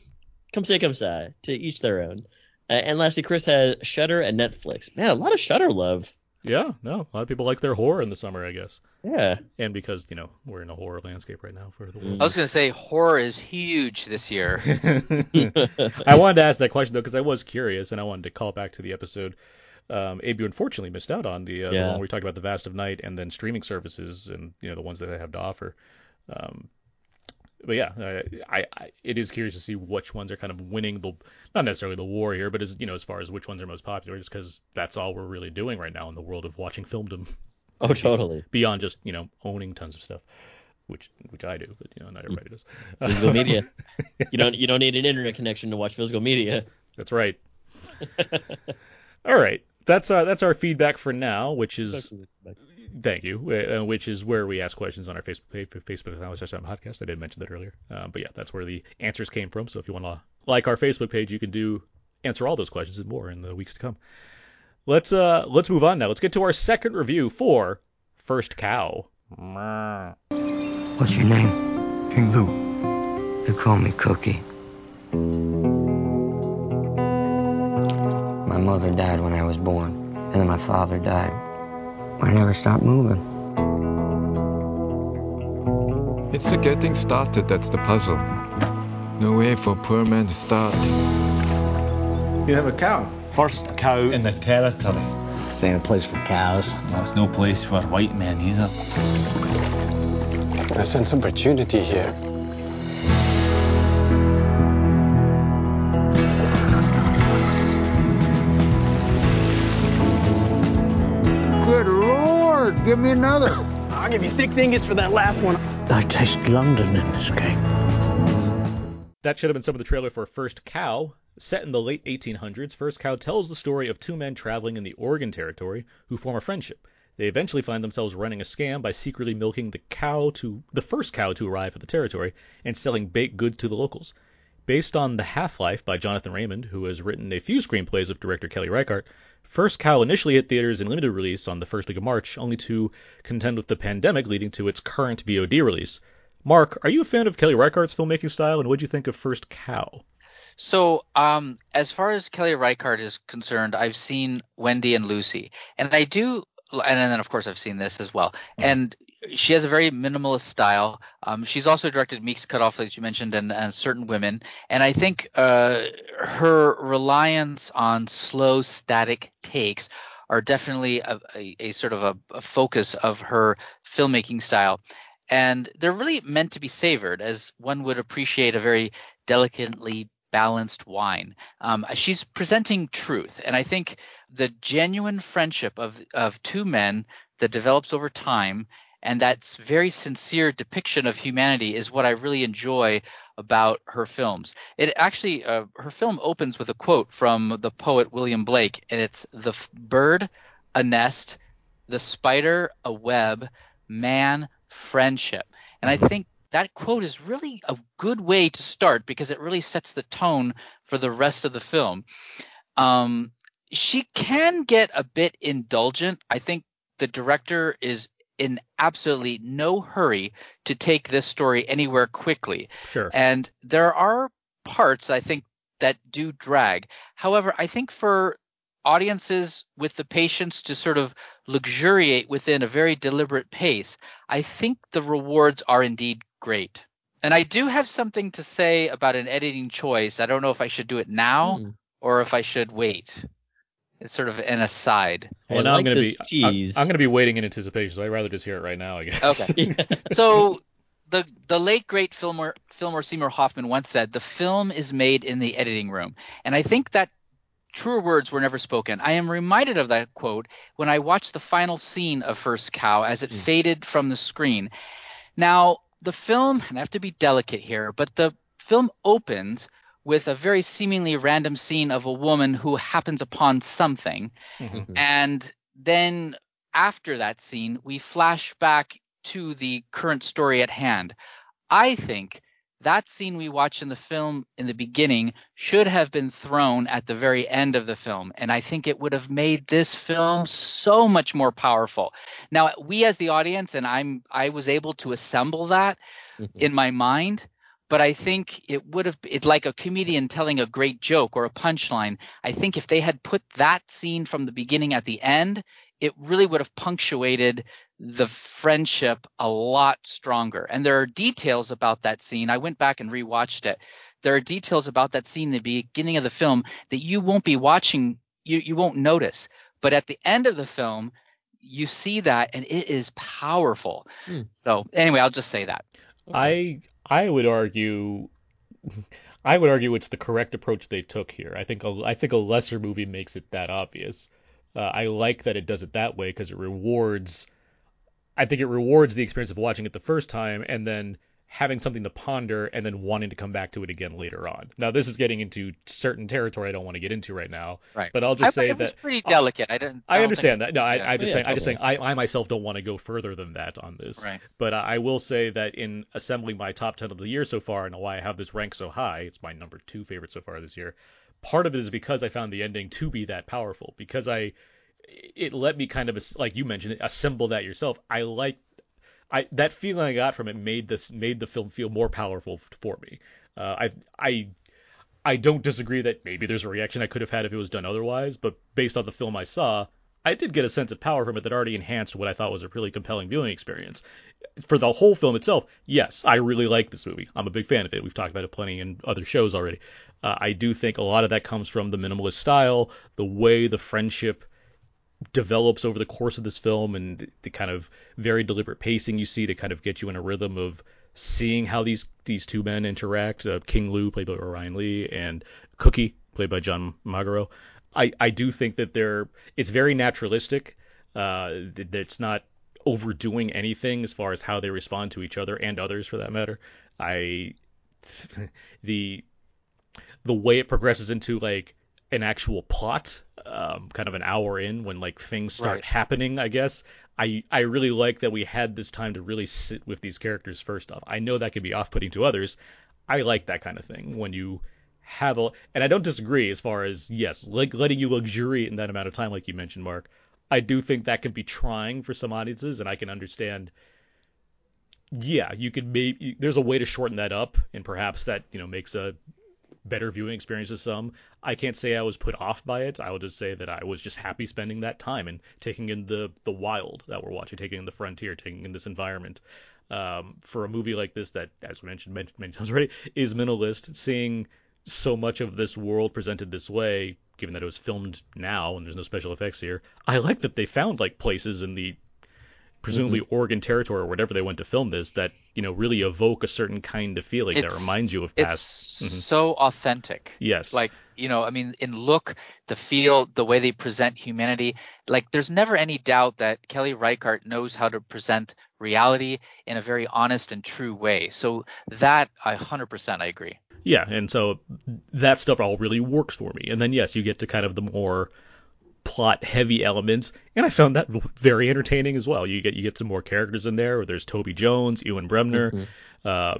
come say, come say. To each their own. Uh, and lastly, Chris has Shudder and Netflix. Man, a lot of Shudder love. Yeah, no, a lot of people like their horror in the summer, I guess, Yeah. and because you know we're in a horror landscape right now for the world. I was gonna say horror is huge this year. I wanted to ask that question though because I was curious and I wanted to call back to the episode. Um, Abe, you unfortunately missed out on the, uh, the one where we talked about the vast of night and then streaming services and you know the ones that they have to offer. Um, but yeah, uh, I, I it is curious to see which ones are kind of winning the not necessarily the war here, but as you know as far as which ones are most popular, just because that's all we're really doing right now in the world of watching filmdom Oh, totally. beyond just you know owning tons of stuff, which which I do, but you know not everybody does. Physical media. You don't you don't need an internet connection to watch physical media. That's right. All right. That's uh, that's our feedback for now, which is thank you, uh, which is where we ask questions on our Facebook page, Facebook podcast. I did mention that earlier, uh, but yeah, that's where the answers came from. So if you want to like our Facebook page, you can do answer all those questions and more in the weeks to come. Let's uh let's move on now. Let's get to our second review for First Cow. What's your name? King Lou. They call me Cookie. My mother died when I was born, and then my father died. I never stopped moving. It's the getting started that's the puzzle. No way for a poor man to start. You have a cow. First cow in the territory. This ain't a place for cows. Well, it's no place for white men either. I sense opportunity here. Give me another. I'll give you six ingots for that last one. I taste London in this game. That should have been some of the trailer for First Cow. Set in the late 1800s, First Cow tells the story of two men traveling in the Oregon Territory who form a friendship. They eventually find themselves running a scam by secretly milking the cow to the first cow to arrive at the territory and selling baked goods to the locals. Based on The Half-Life by Jonathan Raymond, who has written a few screenplays of director Kelly Reichardt, First Cow initially hit theaters in limited release on the first week of March, only to contend with the pandemic leading to its current VOD release. Mark, are you a fan of Kelly Reichardt's filmmaking style, and what do you think of First Cow? So, um, as far as Kelly Reichardt is concerned, I've seen Wendy and Lucy, and I do, and then of course I've seen this as well. And she has a very minimalist style. Um, she's also directed Meek's Cutoff, as you mentioned, and, and Certain Women. And I think uh, her reliance on slow, static takes are definitely a, a, a sort of a, a focus of her filmmaking style and they're really meant to be savored as one would appreciate a very delicately balanced wine. Um, she's presenting truth, and I think the genuine friendship of of two men that develops over time and that's very sincere depiction of humanity is what I really enjoy about her films. It actually uh, her film opens with a quote from the poet William Blake, and it's the f- bird, a nest, the spider, a web, man, friendship. And I think that quote is really a good way to start because it really sets the tone for the rest of the film. Um, she can get a bit indulgent. I think the director is in absolutely no hurry to take this story anywhere quickly. Sure. And there are parts I think that do drag. However, I think for audiences with the patience to sort of luxuriate within a very deliberate pace, I think the rewards are indeed great. And I do have something to say about an editing choice. I don't know if I should do it now Hmm. or if I should wait. It's sort of an aside. Well, I now like I'm gonna this be I'm, tease. I'm gonna be waiting in anticipation, so I'd rather just hear it right now, I guess. Okay. so the the late great Fillmore Fillmore Seymour Hoffman once said, "The film is made in the editing room," and I think that truer words were never spoken. I am reminded of that quote when I watched the final scene of First Cow as it hmm. faded from the screen. Now the film, and I have to be delicate here, but the film opens with a very seemingly random scene of a woman who happens upon something Mhm. and then after that scene, we flash back to the current story at hand. I think that scene we watch in the film in the beginning should have been thrown at the very end of the film. And I think it would have made this film so much more powerful. Now, we as the audience, and I'm I was able to assemble that in my mind but I think it would have it's like a comedian telling a great joke or a punchline. I think if they had put that scene from the beginning at the end, it really would have punctuated the friendship a lot stronger. And there are details about that scene. I went back and rewatched it. There are details about that scene in the beginning of the film that you won't be watching you you won't notice. But at the end of the film, you see that and it is powerful. Hmm. So anyway, I'll just say that. I I would argue I would argue it's the correct approach they took here. I think a, I think a lesser movie makes it that obvious. Uh, I like that it does it that way because it rewards. I think it rewards the experience of watching it the first time and then having something to ponder and then wanting to come back to it again later on. Now this is getting into certain territory I don't want to get into right now. Right. But I'll just I, say it was that pretty delicate. I didn't. I don't understand that. No, I, it's- I just Yeah, saying, I just saying. I, I myself don't want to go further than that on this. Right. But I I will say that in assembling my top ten of the year so far, and why I have this rank so high, it's my number two favorite so far this year. Part of it is because I found the ending to be that powerful. Because I, it let me kind of like you mentioned, assemble that yourself. I like. I that feeling I got from it made this made the film feel more powerful for me. Uh, I I I don't disagree that maybe there's a reaction I could have had if it was done otherwise, but based on the film I saw, I did get a sense of power from it that already enhanced what I thought was a really compelling viewing experience. For the whole film itself, yes, I really like this movie. I'm a big fan of it. We've talked about it plenty in other shows already. Uh, I do think a lot of that comes from the minimalist style, the way the friendship develops over the course of this film, and the kind of very deliberate pacing you see to kind of get you in a rhythm of seeing how these these two men interact. Uh, King Lou, played by Orion Lee, and Cookie, played by John Magaro. I, I do think that they're it's very naturalistic. Uh, it's not overdoing anything as far as how they respond to each other and others for that matter. I the the way it progresses into like an actual plot, um, kind of an hour in when like things start Right. happening, I guess. I I really like that we had this time to really sit with these characters first off. I know that can be off-putting to others. I like that kind of thing when you have a and I don't disagree as far as yes, like letting you luxuriate in that amount of time like you mentioned, Mark. I do think that can be trying for some audiences and I can understand yeah, you could maybe there's a way to shorten that up and perhaps that, you know, makes a better viewing experience to some. I can't say I was put off by it. I will just say that I was just happy spending that time and taking in the the wild that we're watching, taking in the frontier, taking in this environment. Um, for a movie like this that, as we mentioned many, many times already, is minimalist, seeing so much of this world presented this way, given that it was filmed now and there's no special effects here, I like that they found like places in the presumably Oregon territory or whatever they went to film this that you know really evoke a certain kind of feeling that reminds you of It's past. Mhm. so authentic. Yes. Like, you know, I mean, in look, the feel, the way they present humanity, like, there's never any doubt that Kelly Reichardt knows how to present reality in a very honest and true way. So that, I 100% I agree. Yeah, and so that stuff all really works for me. And then yes, you get to kind of the more plot heavy elements, and I found that very entertaining as well. You get you get some more characters in there. There's Toby Jones, Ewan Bremner. Uh,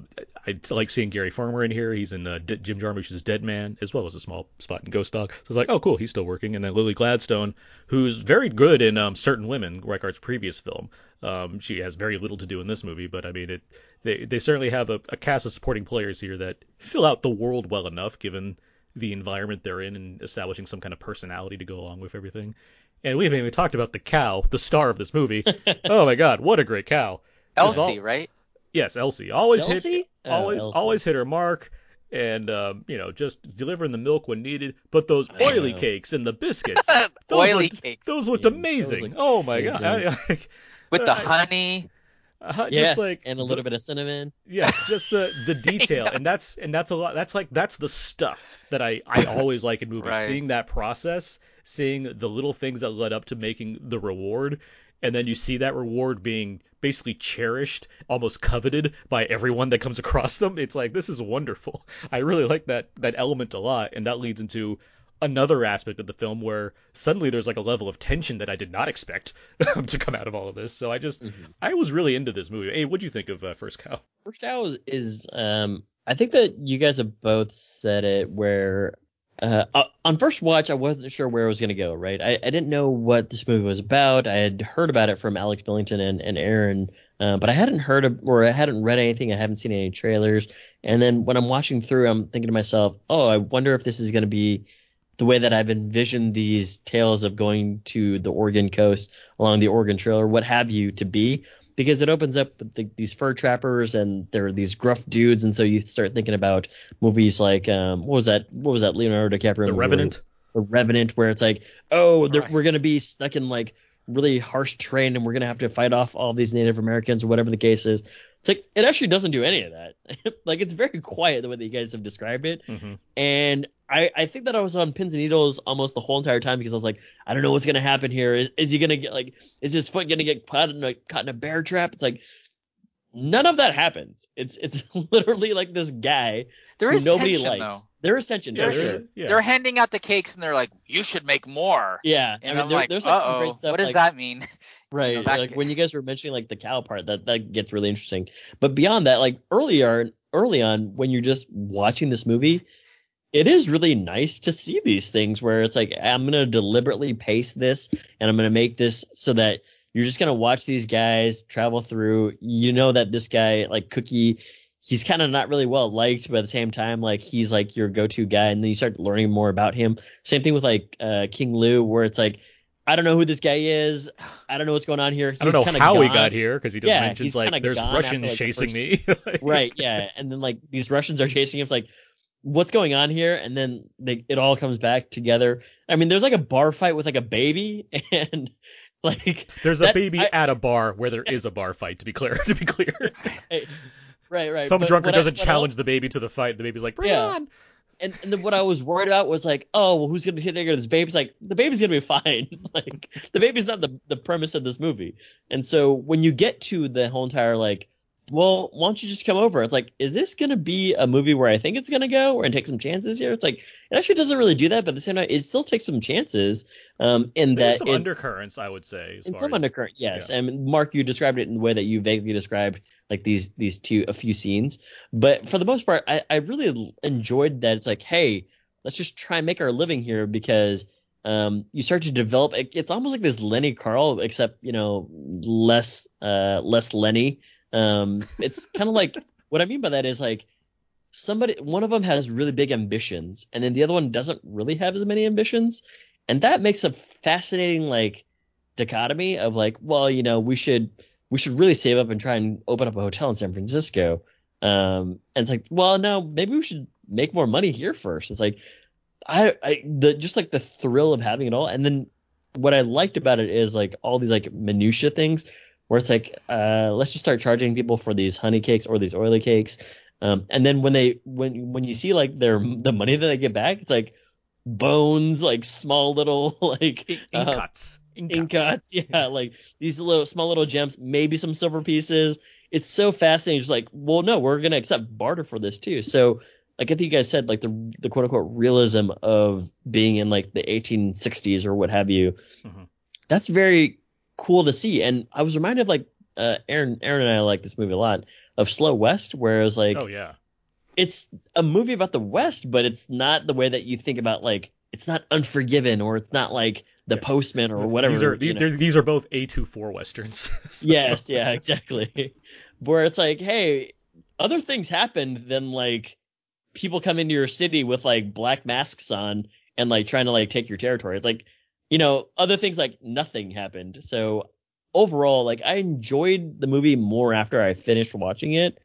I like seeing Gary Farmer in here. He's in uh, D- Jim Jarmusch's Dead Man, as well as a small spot in Ghost Dog. So I was like, oh, cool, he's still working. And then Lily Gladstone, who's very good in um, Certain Women, Reichardt's previous film. Um, she has very little to do in this movie, but I mean, it they they certainly have a, a cast of supporting players here that fill out the world well enough, given the environment they're in, and establishing some kind of personality to go along with everything. And we haven't even talked about the cow, the star of this movie. oh my God, what a great cow! Elsie, all- right? Yes, Elsie. Always hit Elsie? Oh, always Elsie. always hit her mark and um, you know, just delivering the milk when needed. But those oily cakes and the biscuits, those Oily looked, cakes. those looked Yeah, those amazing. look oh my god. amazing. I- I- With the honey. Uh, Yes, just like and a little bit of cinnamon. Yes, just the the detail, and that's and that's a lot. That's like that's the stuff that I I always like in movies. Right. Seeing that process, seeing the little things that led up to making the reward, and then you see that reward being basically cherished, almost coveted by everyone that comes across them. It's like this is wonderful. I really like that that element a lot, and that leads into another aspect of the film where suddenly there's like a level of tension that I did not expect to come out of all of this. So I just I was really into this movie. Hey, what'd you think of uh, First Cow? First cow is, is um I think that you guys have both said it where uh, uh, on first watch I wasn't sure where it was gonna go, right? I, I didn't know what this movie was about. I had heard about it from Alex Billington and, and Aaron, uh, but I hadn't heard of or I hadn't read anything. I haven't seen any trailers. And then when I'm watching through, I'm thinking to myself, oh, I wonder if this is gonna be the way that I've envisioned these tales of going to the Oregon coast along the Oregon Trail or what have you to be because it opens up with the, these fur trappers and they're these gruff dudes and so you start thinking about movies like um what was that what was that Leonardo DiCaprio The? Revenant. The Revenant where it's like oh Right. we're gonna be stuck in like really harsh terrain and we're gonna have to fight off all these Native Americans or whatever the case is. It's like it actually doesn't do any of that. like it's very quiet the way that you guys have described it. Mm-hmm. And I, I think that I was on pins and needles almost the whole entire time because I was like, I don't know what's gonna happen here. Is, is he gonna get like, is his foot gonna get caught in a caught in a bear trap? It's like none of that happens. It's it's literally like this guy There who is nobody tension, likes. though. There is tension, Yeah, for there sure. is. Yeah. They're handing out the cakes and they're like, "You should make more." Yeah, And I mean, I'm there, like, there's like some "Uh-oh, great stuff. what does like, that mean? Right. know, like when you guys were mentioning like the cow part, that that gets really interesting. But beyond that, like earlier early on, when you're just watching this movie, it is really nice to see these things where it's like I'm gonna deliberately pace this and I'm gonna make this so that you're just gonna watch these guys travel through. You know that this guy like Cookie, he's kind of not really well liked, but at the same time, like he's like your go-to guy, and then you start learning more about him. Same thing with like uh, King Lou, where it's like. I don't know who this guy is. I don't know what's going on here. He's I don't know how he got here because he just Yeah, mentions like there's gone Russians like, the chasing first- me. Like, right yeah and then like these russians are chasing him it's like what's going on here and then they, it all comes back together i mean there's like a bar fight with like a baby and like There's a baby I- at a bar where there is a bar fight. To be clear, to be clear, right right some but drunkard doesn't I- challenge the baby to the fight. The baby's like, bring Yeah. on. And, and then what I was worried about was like, oh, well, who's gonna take care of this baby? It's like the baby's gonna be fine. like the baby's not the the premise of this movie. And so when you get to the whole entire like, well, why don't you just come over? It's like, is this gonna be a movie where I think it's gonna go, and take some chances here? It's like it actually doesn't really do that, but at the same time, it still takes some chances. Um, in There's that some undercurrents, I would say. In some as, undercurrent, yes. yeah. And Mark, you described it in the way that you vaguely described like these these two a few scenes. But for the most part, I, I really enjoyed that. It's like, hey, let's just try and make our living here because um, you start to develop. It, it's almost like this Lenny Carl, except you know less uh, less Lenny. Um, it's kind of like what I mean by that is like somebody one of them has really big ambitions and then the other one doesn't really have as many ambitions and that makes a fascinating like dichotomy of like well you know we should we should really save up and try and open up a hotel in San Francisco um and it's like well no maybe we should make more money here first it's like I I the just like the thrill of having it all and then what I liked about it is like all these like minutia things where it's like, uh, let's just start charging people for these honey cakes or these oily cakes. Um, and then when they when when you see like their the money that they get back, it's like bones, like small little like uh, cuts. Ink yeah, like these little small little gems, maybe some silver pieces. It's so fascinating. It's like, well, no, we're gonna accept barter for this too. So, like I think you guys said, like the the quote unquote realism of being in like the 1860s or what have you. Mm-hmm. That's very cool to see. And I was reminded of like uh, Aaron, Aaron and I like this movie a lot of Slow West, where it was like, oh yeah, it's a movie about the West, but it's not the way that you think about like it's not Unforgiven or it's not like The. Postman or whatever. These are these, these are both A24 westerns. so. Yes, yeah, exactly. Where it's like, hey, other things happened than like people come into your city with like black masks on and like trying to like take your territory. It's like, you know, other things like nothing happened. So overall, like I enjoyed the movie more after I finished watching it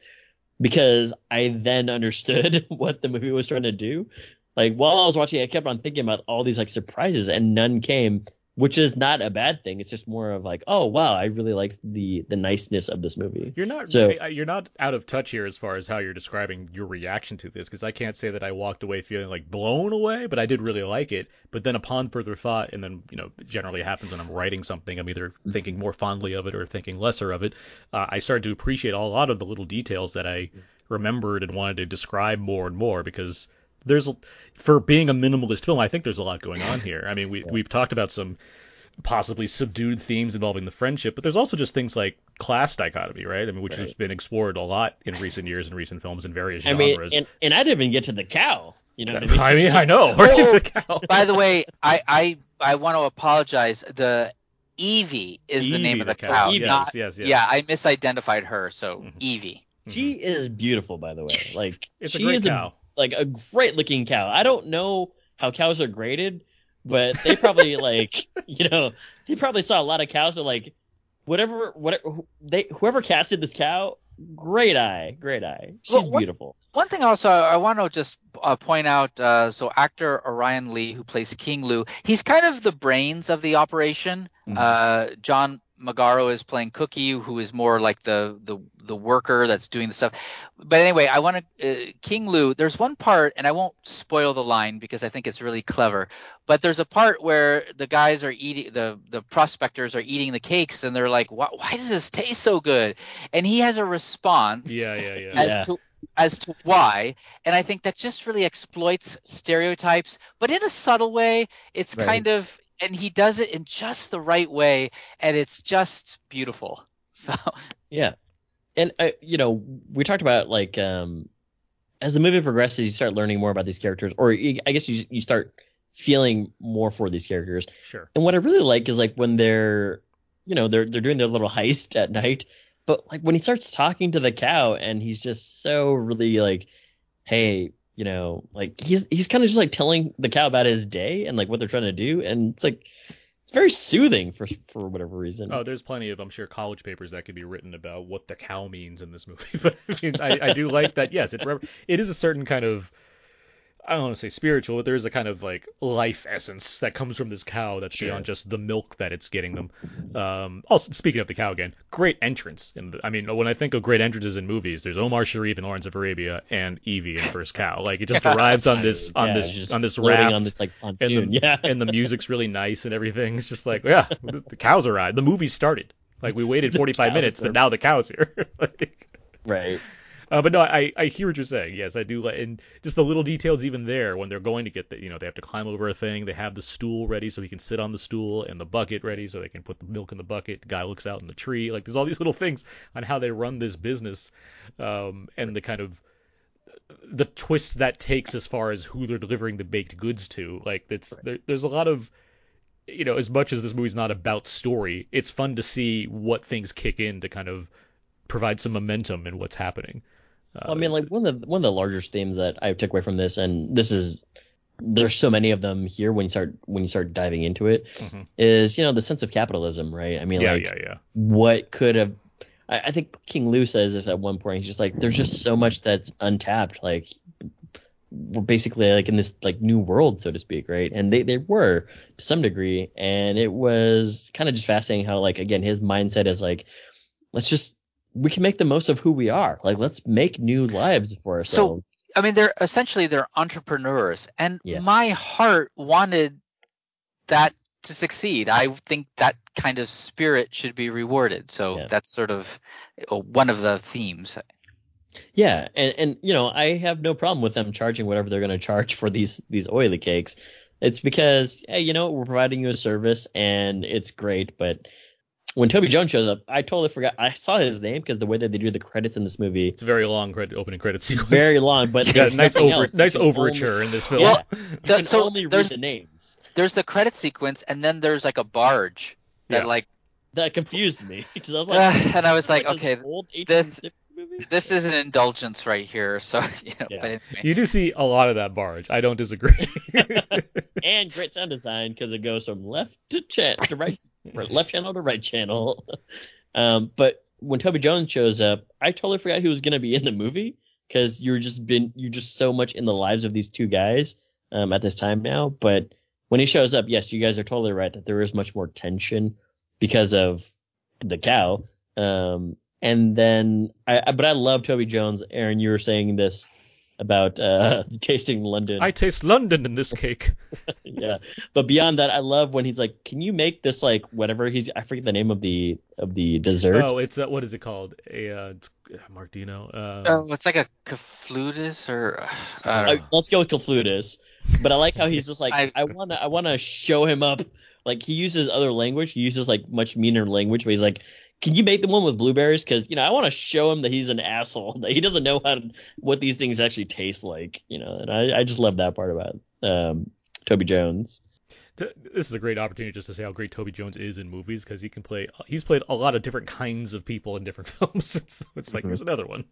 because I then understood what the movie was trying to do. Like while I was watching I kept on thinking about all these like surprises and none came, which is not a bad thing. It's just more of like, oh wow, I really liked the the niceness of this movie. You're not so, uh, you're not out of touch here as far as how you're describing your reaction to this because I can't say that I walked away feeling like blown away, but I did really like it. But then upon further thought, and then you know, generally happens when I'm writing something, I'm either mm-hmm. thinking more fondly of it or thinking lesser of it. Uh, I started to appreciate a lot of the little details that I mm-hmm. remembered and wanted to describe more and more because there's for being a minimalist film, I think there's a lot going on here. I mean, we we've talked about some possibly subdued themes involving the friendship, but there's also just things like class dichotomy, right? I mean, which right. has been explored a lot in recent years in recent films in various I genres. Mean, and, and I didn't even get to the cow. You know what I mean? I mean, I know. oh, the by the way, I I I want to apologize. The Evie is Evie, the name of the, the cow. Yes, not, yes, yes. Yeah, I misidentified her. So mm-hmm. Evie. She is beautiful, by the way. Like it's she a great is cow. A, like a great looking cow. I don't know how cows are graded, but they probably like you know they probably saw a lot of cows. They're like whatever whatever they whoever casted this cow, great eye, great eye. She's Well, what- beautiful. One thing also I want to just uh, point out. Uh, so actor Orion Lee, who plays King Lu, he's kind of the brains of the operation. Uh, John Magaro is playing Cookie, who is more like the the the worker that's doing the stuff. But anyway, I want to uh, King Lu. There's one part, and I won't spoil the line because I think it's really clever. But there's a part where the guys are eating the the prospectors are eating the cakes, and they're like, "Why, why does this taste so good?" And he has a response Yeah, yeah, yeah. as Yeah. to as to why and i think that just really exploits stereotypes but in a subtle way it's Right. kind of and he does it in just the right way and it's just beautiful so Yeah, and uh, you know we talked about like um as the movie progresses, you start learning more about these characters, or you, I guess you you start feeling more for these characters. Sure. And what I really like is like when they're, you know, they're they're doing their little heist at night, but like when he starts talking to the cow and he's just so really like, hey, you know, like he's he's kind of just like telling the cow about his day and like what they're trying to do, and it's like it's very soothing for for whatever reason. Oh, there's plenty of, I'm sure, college papers that could be written about what the cow means in this movie. But I mean, I, I do like that. Yes, it it is a certain kind of, I don't want to say spiritual, but there is a kind of like life essence that comes from this cow that's Sure. beyond just the milk that it's getting them. Um, also, speaking of the cow again, great entrance. In the, I mean, when I think of great entrances in movies, there's Omar Sharif in Lawrence of Arabia and Evie in First Cow. Like it just arrives on this on Yeah, this on this raft on this like and pontoon. the, yeah. and the music's really nice and everything. It's just like, yeah, the cows arrived. The movie started. Like we waited 45 minutes, are- but now the cow's here. like, right. Uh, but no, I, I hear what you're saying. Yes, I do. And just the little details even there when they're going to get the, you know, they have to climb over a thing. They have the stool ready so he can sit on the stool and the bucket ready so they can put the milk in the bucket. The guy looks out in the tree. Like there's all these little things on how they run this business, um, and the kind of the twists that takes as far as who they're delivering the baked goods to. Like it's there, there's a lot of you know, as much as this movie's not about story, it's fun to see what things kick in to kind of provide some momentum in what's happening. Uh, I mean, like one of the one of the largest themes that I took away from this, and this is there's so many of them here when you start when you start diving into it, is Mhm. you know the sense of capitalism, right? I mean, yeah, like yeah, yeah. what could have I, I think King Lou says this at one point. He's just like, there's just so much that's untapped. Like we're basically like in this like new world, so to speak, right? And they, they were to some degree, and it was kind of just fascinating how like again his mindset is like let's just we can make the most of who we are. Like let's make new lives for ourselves. So I mean, they're essentially they're entrepreneurs, and Yeah. my heart wanted that to succeed. I think that kind of spirit should be rewarded. So Yeah. that's sort of uh, one of the themes. Yeah, and and you know I have no problem with them charging whatever they're going to charge for these these oily cakes. It's because hey, you know we're providing you a service and it's great, but when Toby Jones shows up, I totally forgot. I saw his name because the way that they do the credits in this movie, It's a very long credit, opening credit sequence. very long, but You got there's a nice over, else. Nice overture only- in this film. Yeah, The- you can so only read there's- the names. There's the credit sequence, and then there's like a barge that Yeah. like, That confused me because I was like, uh, and I was like, what, okay, this old this 1860s movie? this is an indulgence right here. So you know, Yeah. but anyway. You do see a lot of that barge. I don't disagree. and great sound design because it goes from left to, cha- to right, right, left channel to right channel. um, but when Toby Jones shows up, I totally forgot he was gonna be in the movie because you're just been you're just so much in the lives of these two guys um, at this time now. But when he shows up, yes, you guys are totally right that there is much more tension because of the cow. Um, and then I, I but I love Toby Jones. Aaron, you were saying this about uh tasting London I taste London in this cake. yeah. But beyond that, I love when he's like, "Can you make this like whatever he's I forget the name of the of the dessert." Oh, it's uh, what is it called? A uh, it's, uh, Martino. Uh, Oh, it's like a caflutus or uh, I don't know. let's go with Conflutus. But I like how he's just like, I- I, wanna I wanna show him up. Like he uses other language. He uses like much meaner language. But he's like, "Can you make the one with blueberries? Because you know I want to show him that he's an asshole. That he doesn't know how to, what these things actually taste like. You know." And I I just love that part about um, Toby Jones. this is a great opportunity just to say how great Toby Jones is in movies because he can play. He's played a lot of different kinds of people in different films. so it's like Mhm. here's another one.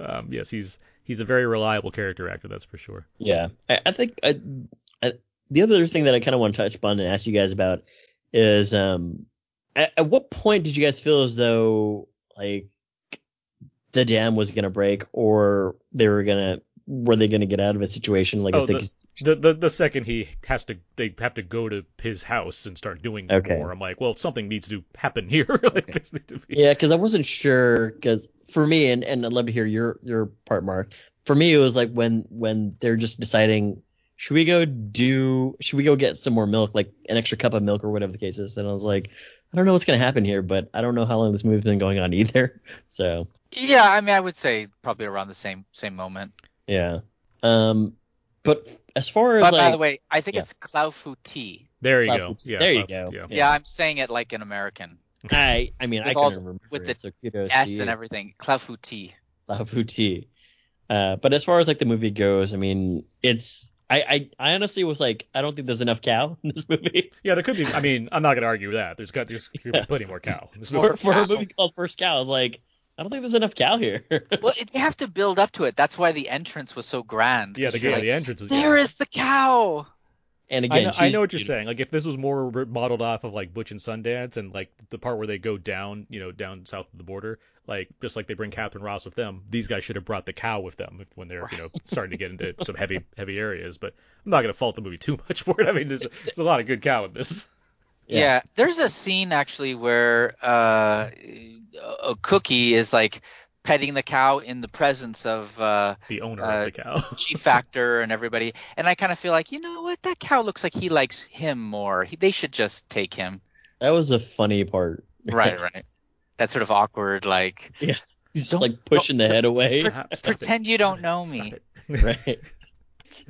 Um, yes, he's he's a very reliable character actor. That's for sure. Yeah, I, I think I, I, the other thing that I kind of want to touch upon and ask you guys about is um, at, at what point did you guys feel as though like the dam was gonna break or they were gonna were they gonna get out of a situation like Oh, as they the, the, the the second he has to, they have to go to his house and start doing Okay. more. I'm like, well, something needs to happen here. like needs to be. Yeah, because I wasn't sure. Because for me, and, and I'd love to hear your your part, Mark. For me, it was like when when they're just deciding, should we go do, should we go get some more milk, like an extra cup of milk or whatever the case is. And I was like, I don't know what's gonna happen here, but I don't know how long this movie's been going on either. So Yeah, I mean, I would say probably around the same same moment. yeah. Um, but as far as But like, by the way, I think yeah. it's Claufuti. There you Cloud go. Yeah, There you go. Yeah. Yeah. I'm saying it like an American. I I mean I With can all- remember with it, the so kudos to S you. and everything. Claufuti. Lafuti. Uh, but as far as like the movie goes, I mean, it's I, I I honestly was like, I don't think there's enough cow in this movie Yeah, there could be. I mean, I'm not gonna argue with that. There's got there's could be plenty more cow. There's no- for, for a cow. movie called First Cow. I was like, I don't think there's enough cow here. Well, it, they have to build up to it. That's why the entrance was so grand. yeah, 'cause the, you're yeah, like, the entrance is. There yeah. is the cow. And I again, know, I know what you're saying. Like if this was more modeled off of like Butch and Sundance and like the part where they go down, you know, down south of the border, like just like they bring Katharine Ross with them, these guys should have brought the cow with them if, when they're you know starting to get into some heavy heavy areas. But I'm not gonna fault the movie too much for it. I mean, there's, there's a lot of good cow in this. Yeah. Yeah. there's a scene actually where uh, a cookie is like petting the cow in the presence of uh, The owner Uh, of the cow. Chief Factor and everybody, and I kind of feel like, you know what, that cow looks like he likes him more. He, they should just take him. that was a funny part. Right, right. That sort of awkward, like Yeah. He's just like pushing the head away. Stop, stop it. pretend you don't know me. right.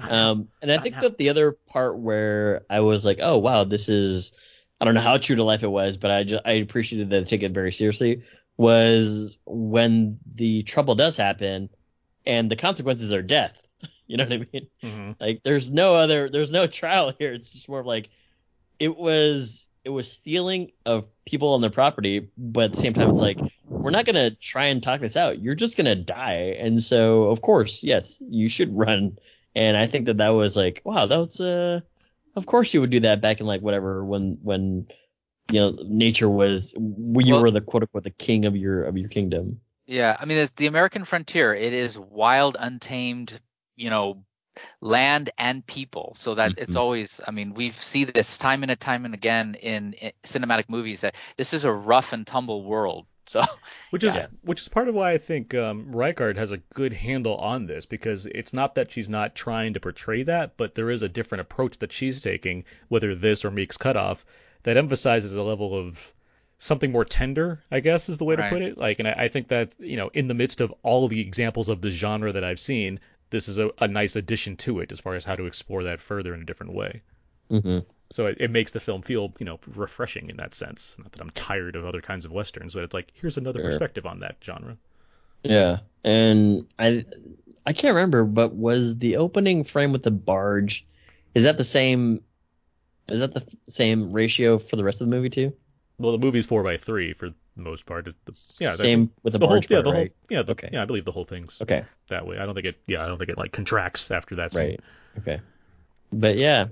Um, and I think that the other part where I was like, oh wow, this is, I don't know how true to life it was, but I just I appreciated that they take it very seriously. Was when the trouble does happen, and the consequences are death. You know what I mean? Mhm. Like there's no other, there's no trial here. It's just more of like, it was it was stealing of people on their property, but at the same time, it's like we're not gonna try and talk this out. You're just gonna die, and so of course, yes, you should run. And I think that that was like, wow, that was uh, of course you would do that back in like whatever when when you know nature was you Well- were the quote unquote the king of your of your kingdom. Yeah, I mean, it's the American frontier. It is wild, untamed, you know, land and people. So that it's Mhm. always. I mean, we've see this time and time and again in, in cinematic movies that this is a rough and tumble world. So which is yeah. which is part of why I think um, Reichardt has a good handle on this because it's not that she's not trying to portray that, but there is a different approach that she's taking, whether this or Meek's Cutoff, that emphasizes a level of something more tender, I guess is the way right. to put it. Like, and I, I, think that you know, in the midst of all of the examples of the genre that I've seen, this is a, a nice addition to it as far as how to explore that further in a different way. Mm-hmm. So it, it, makes the film feel, you know, refreshing in that sense. Not that I'm tired of other kinds of westerns, but it's like here's another sure. perspective on that genre. Yeah, and I I can't remember, but was the opening frame with the barge is that the same? Is that the same ratio for the rest of the movie too? Well, the movie's four by three for the most part. The, yeah, same with the, the whole, part, yeah, the right? whole, yeah, the, okay. yeah, I believe the whole thing's okay that way. I don't think it, yeah, I don't think it like contracts after that. Scene. Right. Okay. But yeah,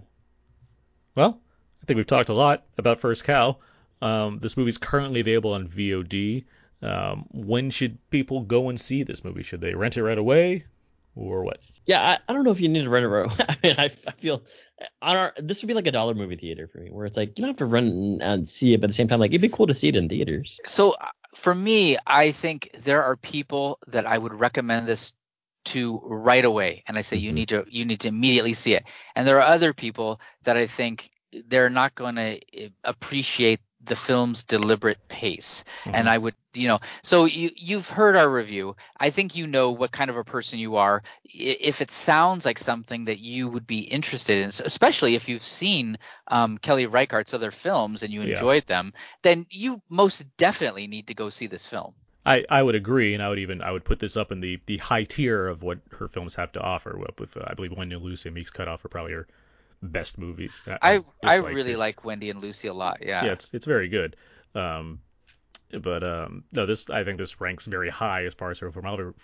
well, I think we've talked a lot about First Cow. Um, this movie's currently available on VOD. Um, when should people go and see this movie? Should they rent it right away, or what? Yeah, I, I don't know if you need to rent it right away. I mean, I, I feel on our this would be like a dollar movie theater for me, where it's like you don't have to run and see it, but at the same time, like it'd be cool to see it in theaters. So uh, for me, I think there are people that I would recommend this to right away, and I say mm-hmm. you need to you need to immediately see it. And there are other people that I think they're not going to eh, appreciate the film's deliberate pace. Mm-hmm. And I would, you know, so you you've heard our review. I think you know what kind of a person you are. If it sounds like something that you would be interested in, especially if you've seen um, Kelly Reichardt's other films and you enjoyed yeah. them, then you most definitely need to go see this film. I, I would agree, and I would even I would put this up in the, the high tier of what her films have to offer. With uh, I believe Wendy and Lucy and Meek's Cutoff are probably her best movies. I I, I really it. like Wendy and Lucy a lot. Yeah. Yeah, it's it's very good. Um, but um, no, this I think this ranks very high as far as her filmography,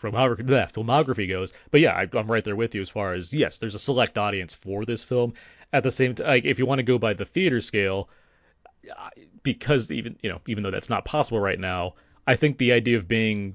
filmography, goes. But yeah, I, am right there with you as far as yes, there's a select audience for this film. At the same time, like, if you want to go by the theater scale, because even you know even though that's not possible right now, I think the idea of being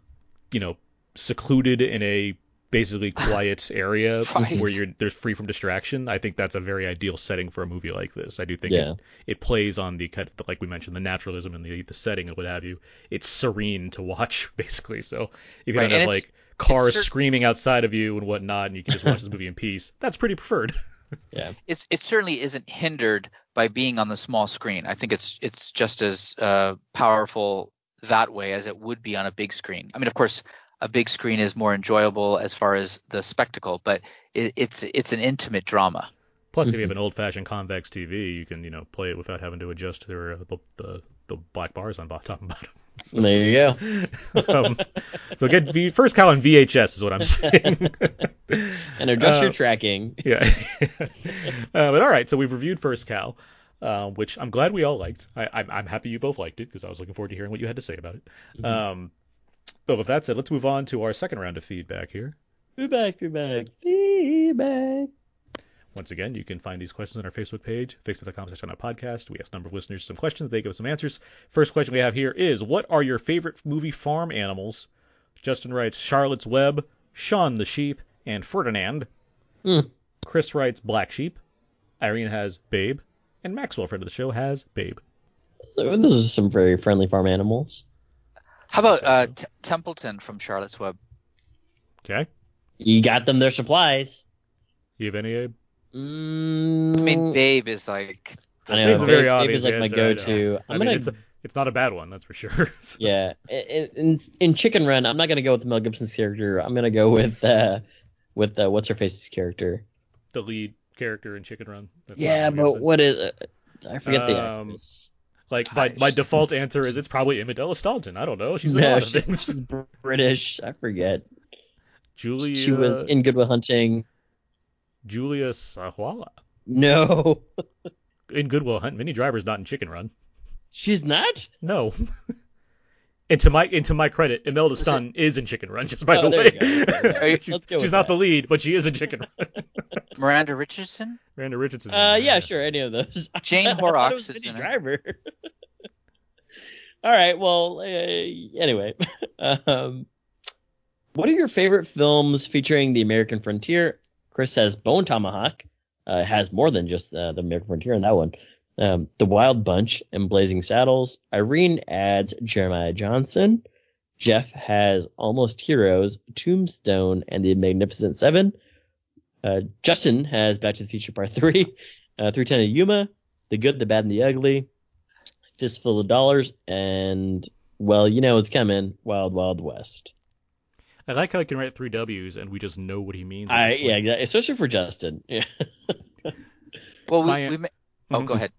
you know secluded in a basically quiet area right. where you're there's free from distraction. I think that's a very ideal setting for a movie like this. I do think yeah. it, it plays on the kind of like we mentioned the naturalism and the the setting and what have you. It's serene to watch basically. So if you right. don't have like cars screaming outside of you and whatnot, and you can just watch this movie in peace, that's pretty preferred. yeah, it's it certainly isn't hindered by being on the small screen. I think it's it's just as uh, powerful that way as it would be on a big screen. I mean, of course, a big screen is more enjoyable as far as the spectacle, but it, it's it's an intimate drama. Plus, if you have an old-fashioned convex TV, you can you know play it without having to adjust the the, the, the black bars on top and bottom. So, there you go. um, so get v, first cow on VHS is what I'm saying. and adjust uh, your tracking. Yeah. uh, but all right, so we've reviewed first cow. Uh, which I'm glad we all liked. I, am happy you both liked it because I was looking forward to hearing what you had to say about it. Mm-hmm. Um, but with that said, let's move on to our second round of feedback here. Feedback, feedback, feedback. Once again, you can find these questions on our Facebook page, facebook.com slash podcast. We ask a number of listeners some questions. They give us some answers. First question we have here is, what are your favorite movie farm animals? Justin writes Charlotte's Web, Shaun the Sheep, and Ferdinand. Mm. Chris writes Black Sheep. Irene has Babe. And Maxwell, friend of the show, has Babe. Those are some very friendly farm animals. How about uh, T- Templeton from Charlotte's Web? Okay. You got them their supplies. You have any, Abe? Mm, I mean, Babe is like. I know. Babe, very Babe is like my go-to. I am mean, gonna. It's, a, it's, not a bad one, that's for sure. so. Yeah. In, in, in, Chicken Run, I'm not gonna go with Mel Gibson's character. I'm gonna go with uh, with uh, what's her face's character. The lead character in Chicken Run. That's yeah, but what is? Uh, I forget the um, actress. Like my, my default answer is it's probably Imelda Staunton. I don't know. She's no, she's, she's, British. I forget. Julia. She was in Good Will Hunting. Julia Sawalha. No. in Good Will Hunt, Minnie Driver's not in Chicken Run. She's not. No. And to my and to my credit, Imelda Staunton is in Chicken Run. Just by oh, the way, she's, she's not the lead, but she is in Chicken Run. Miranda Richardson. Miranda Richardson. Uh, yeah, sure, any of those. Jane Horrocks is in Driver. All right, well, uh, anyway, um, what are your favorite films featuring the American frontier? Chris says Bone Tomahawk uh, has more than just uh, the American frontier in that one. Um, the Wild Bunch and Blazing Saddles. Irene adds Jeremiah Johnson. Jeff has Almost Heroes, Tombstone, and The Magnificent Seven. Uh, Justin has Back to the Future Part 3, uh, 310 of Yuma, The Good, the Bad, and the Ugly, Fistful of Dollars, and, well, you know it's coming, Wild Wild West. I like how he can write three W's and we just know what he means. I yeah, yeah, especially for Justin. Yeah. Well, we, My- we ma- oh, Mhm. go ahead.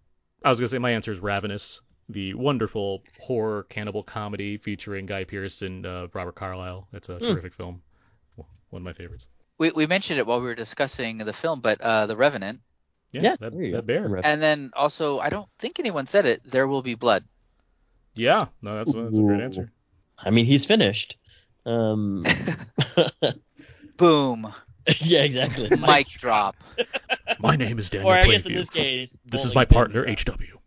I was gonna say my answer is Ravenous, the wonderful horror cannibal comedy featuring Guy Pearce and uh, Robert Carlyle. It's a Hmm. terrific film, one of my favorites. We, we mentioned it while we were discussing the film, but uh, The Revenant, Yeah, Yeah, that, that bear. and then also I don't think anyone said it. There will be blood. Yeah, no, that's, that's a great answer. I mean, he's finished. Um, Boom. yeah, exactly. Mic drop. My name is Daniel or I guess in this case, This is my partner. HW.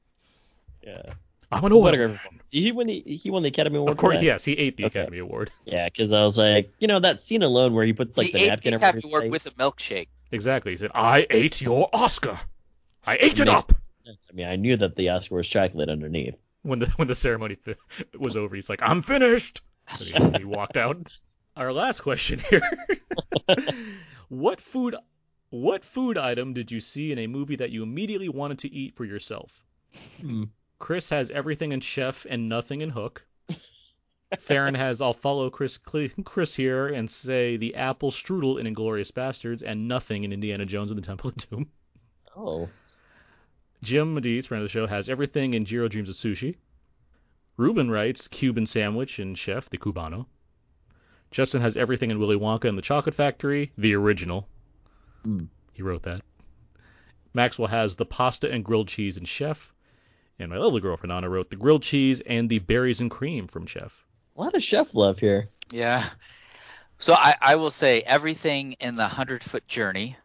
Yeah. I'm an oil What a man. Did he win the he won the Academy Award? Of for course, that? yes, he ate the Okay. Academy Award. Yeah, because I was like, you know, that scene alone where he puts like he the ate napkin the over Academy his Award face. with a milkshake. Exactly. He said, "I ate your Oscar. I ate it Makes up." sense. I mean, I knew that the Oscar was chocolate underneath. When the when the ceremony fi- was over, he's like, "I'm finished." And he, he walked out. Our last question here: What food what food item did you see in a movie that you immediately wanted to eat for yourself? Hmm. Chris has everything in Chef and nothing in Hook. Farron has I'll follow Chris Chris here and say the apple strudel in Inglourious Basterds and nothing in Indiana Jones and the Temple of Doom. Oh. Jim Mediz, friend of the show, has everything in Jiro Dreams of Sushi. Ruben writes Cuban sandwich and chef, the Cubano. Justin has everything in Willy Wonka and the Chocolate Factory, the original. Mm. He wrote that. Maxwell has the pasta and grilled cheese and chef. And my lovely girlfriend Anna wrote the grilled cheese and the berries and cream from chef. A lot of chef love here. Yeah. So I, I will say everything in the hundred foot journey,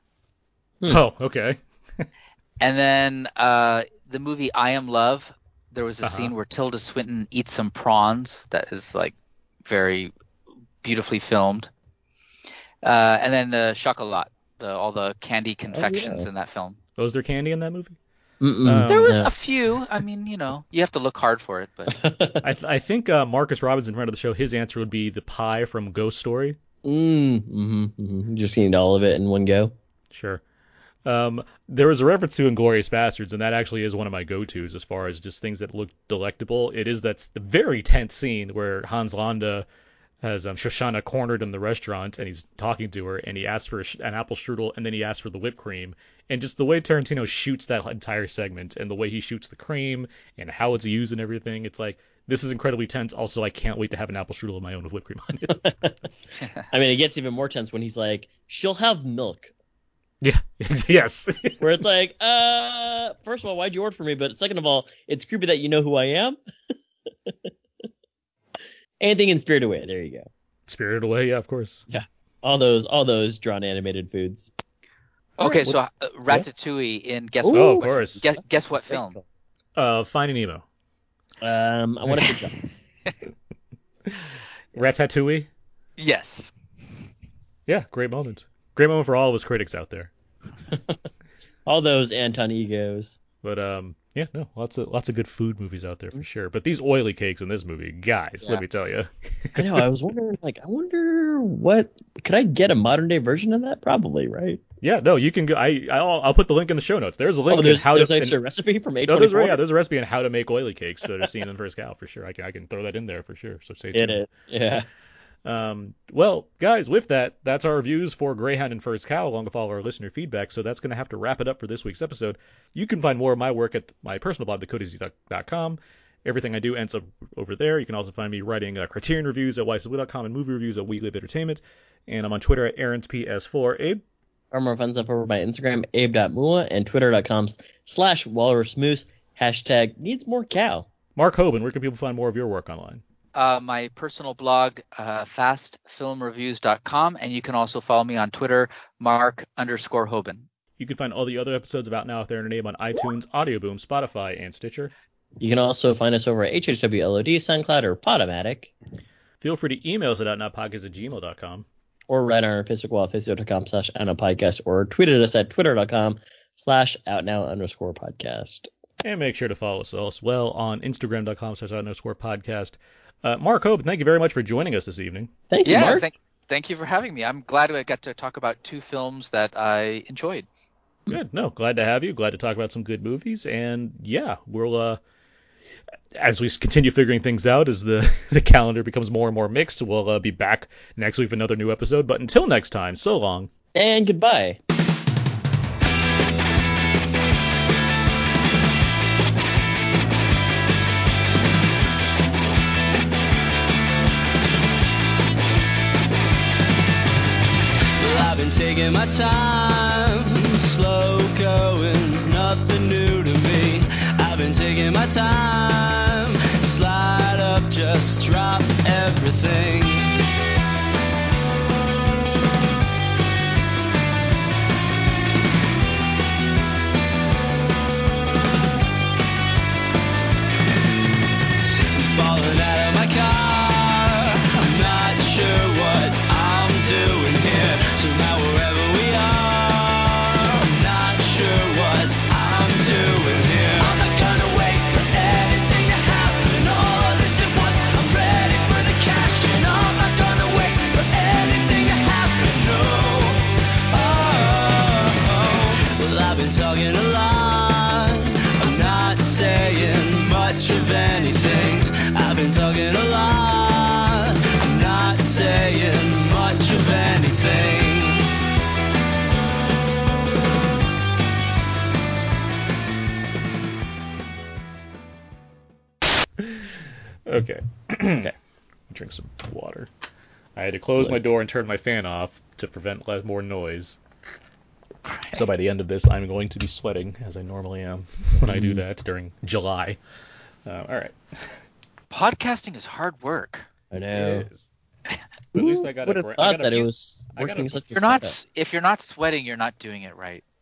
Hmm. Oh, okay. and then uh, the movie I Am Love. There was a Uh-huh. scene where Tilda Swinton eats some prawns. That is like very beautifully filmed. Uh, and then the chocolat, the, all the candy confections yeah. in that film. Was there candy in that movie? Um, There was no. a few. I mean, you know, you have to look hard for it, but I, th- I think uh, Marcus Robinson, friend of the show, his answer would be the pie from Ghost Story. mm, mm-hmm, mm-hmm. Just eating all of it in one go. Sure. Um, there was a reference to Inglourious Basterds, and that actually is one of my go-tos as far as just things that look delectable. It is that's the very tense scene where Hans Landa has um, Shosanna cornered in the restaurant, and he's talking to her, and he asks for a sh- an apple strudel, and then he asks for the whipped cream, and just the way Tarantino shoots that entire segment, and the way he shoots the cream, and how it's used and everything, it's like this is incredibly tense. Also, I can't wait to have an apple strudel of my own with whipped cream on it. I mean, it gets even more tense when he's like, "She'll have milk," yeah, yes. where it's like, uh, first of all, why'd you order for me? But second of all, it's creepy that you know who I am. Anything in Spirit Away, there you go. Spirited Away, yeah, of course. Yeah. All those, all those drawn animated foods. okay. Alright, So uh, Ratatouille in guess Ooh. what? Oh, of course. Guess, guess what film? Uh, Finding Nemo. Um, I want to pick up. Ratatouille. Yes. Yeah, great moment. Great moment for all of us critics out there. all those Anton egos. But um, yeah, no, lots of lots of good food movies out there for mm-hmm. sure. But these oily cakes in this movie, guys, Yeah. let me tell you. I know. I was wondering, like, I wonder what could I get a modern day version of that? Probably, right? Yeah, no, you can go. I I'll, I'll put the link in the show notes. There's a oh, link. Oh, there's, how there's to, actually a recipe from no, there's, A24. yeah, there's a recipe on how to make oily cakes that are seen in the First Cow for sure. I can, I can throw that in there for sure. So stay It tuned. is. Yeah. Um, well, guys, with that, that's our reviews for Greyhound and First Cow, along with all our listener feedback. So that's going to have to wrap it up for this week's episode. You can find more of my work at my personal blog, thecodeeasy.com. Everything I do ends up over there. You can also find me writing uh, Criterion reviews at wisely.com and movie reviews at Weekly Entertainment. And I'm on Twitter at AaronsPS4. Abe, Or more fun stuff over my Instagram, abe.mua, and twitter.com slash walrusmoose. Hashtag needs more cow. Mark Hobin, where can people find more of your work online? Uh, my personal blog, uh, fastfilmreviews.com, and you can also follow me on Twitter, Mark underscore Hobin. You can find all the other episodes of Out Now with Aaron and Abe on iTunes, Audioboom, Spotify, and Stitcher. You can also find us over at HHWLOD, SoundCloud, or Podomatic, Feel free to email us at outnowpodcast at gmail.com. or write on our Facebook wall at facebook.com slash outnowpodcast, or tweet at us at twitter.com slash outnow underscore podcast. And make sure to follow us as well on Instagram.com slash underscore podcast. Uh, Mark Hope, thank you very much for joining us this evening. Thank you, yeah, Mark. thank thank you for having me. I'm glad I got to talk about two films that I enjoyed. Good. No, glad to have you. Glad to talk about some good movies. And yeah, we'll uh, as we continue figuring things out, as the the calendar becomes more and more mixed, we'll uh, be back next week with another new episode. But until next time, so long. And goodbye. I had to close my door and turn my fan off to prevent le- more noise. So by the end of this, I'm going to be sweating as I normally am when I do that during July. Uh, all right. Podcasting is hard work. I know. It is. But at least I got would a have bra- I thought got a that it few- was I got working a- such If you're not s- if you're not sweating, you're not doing it right.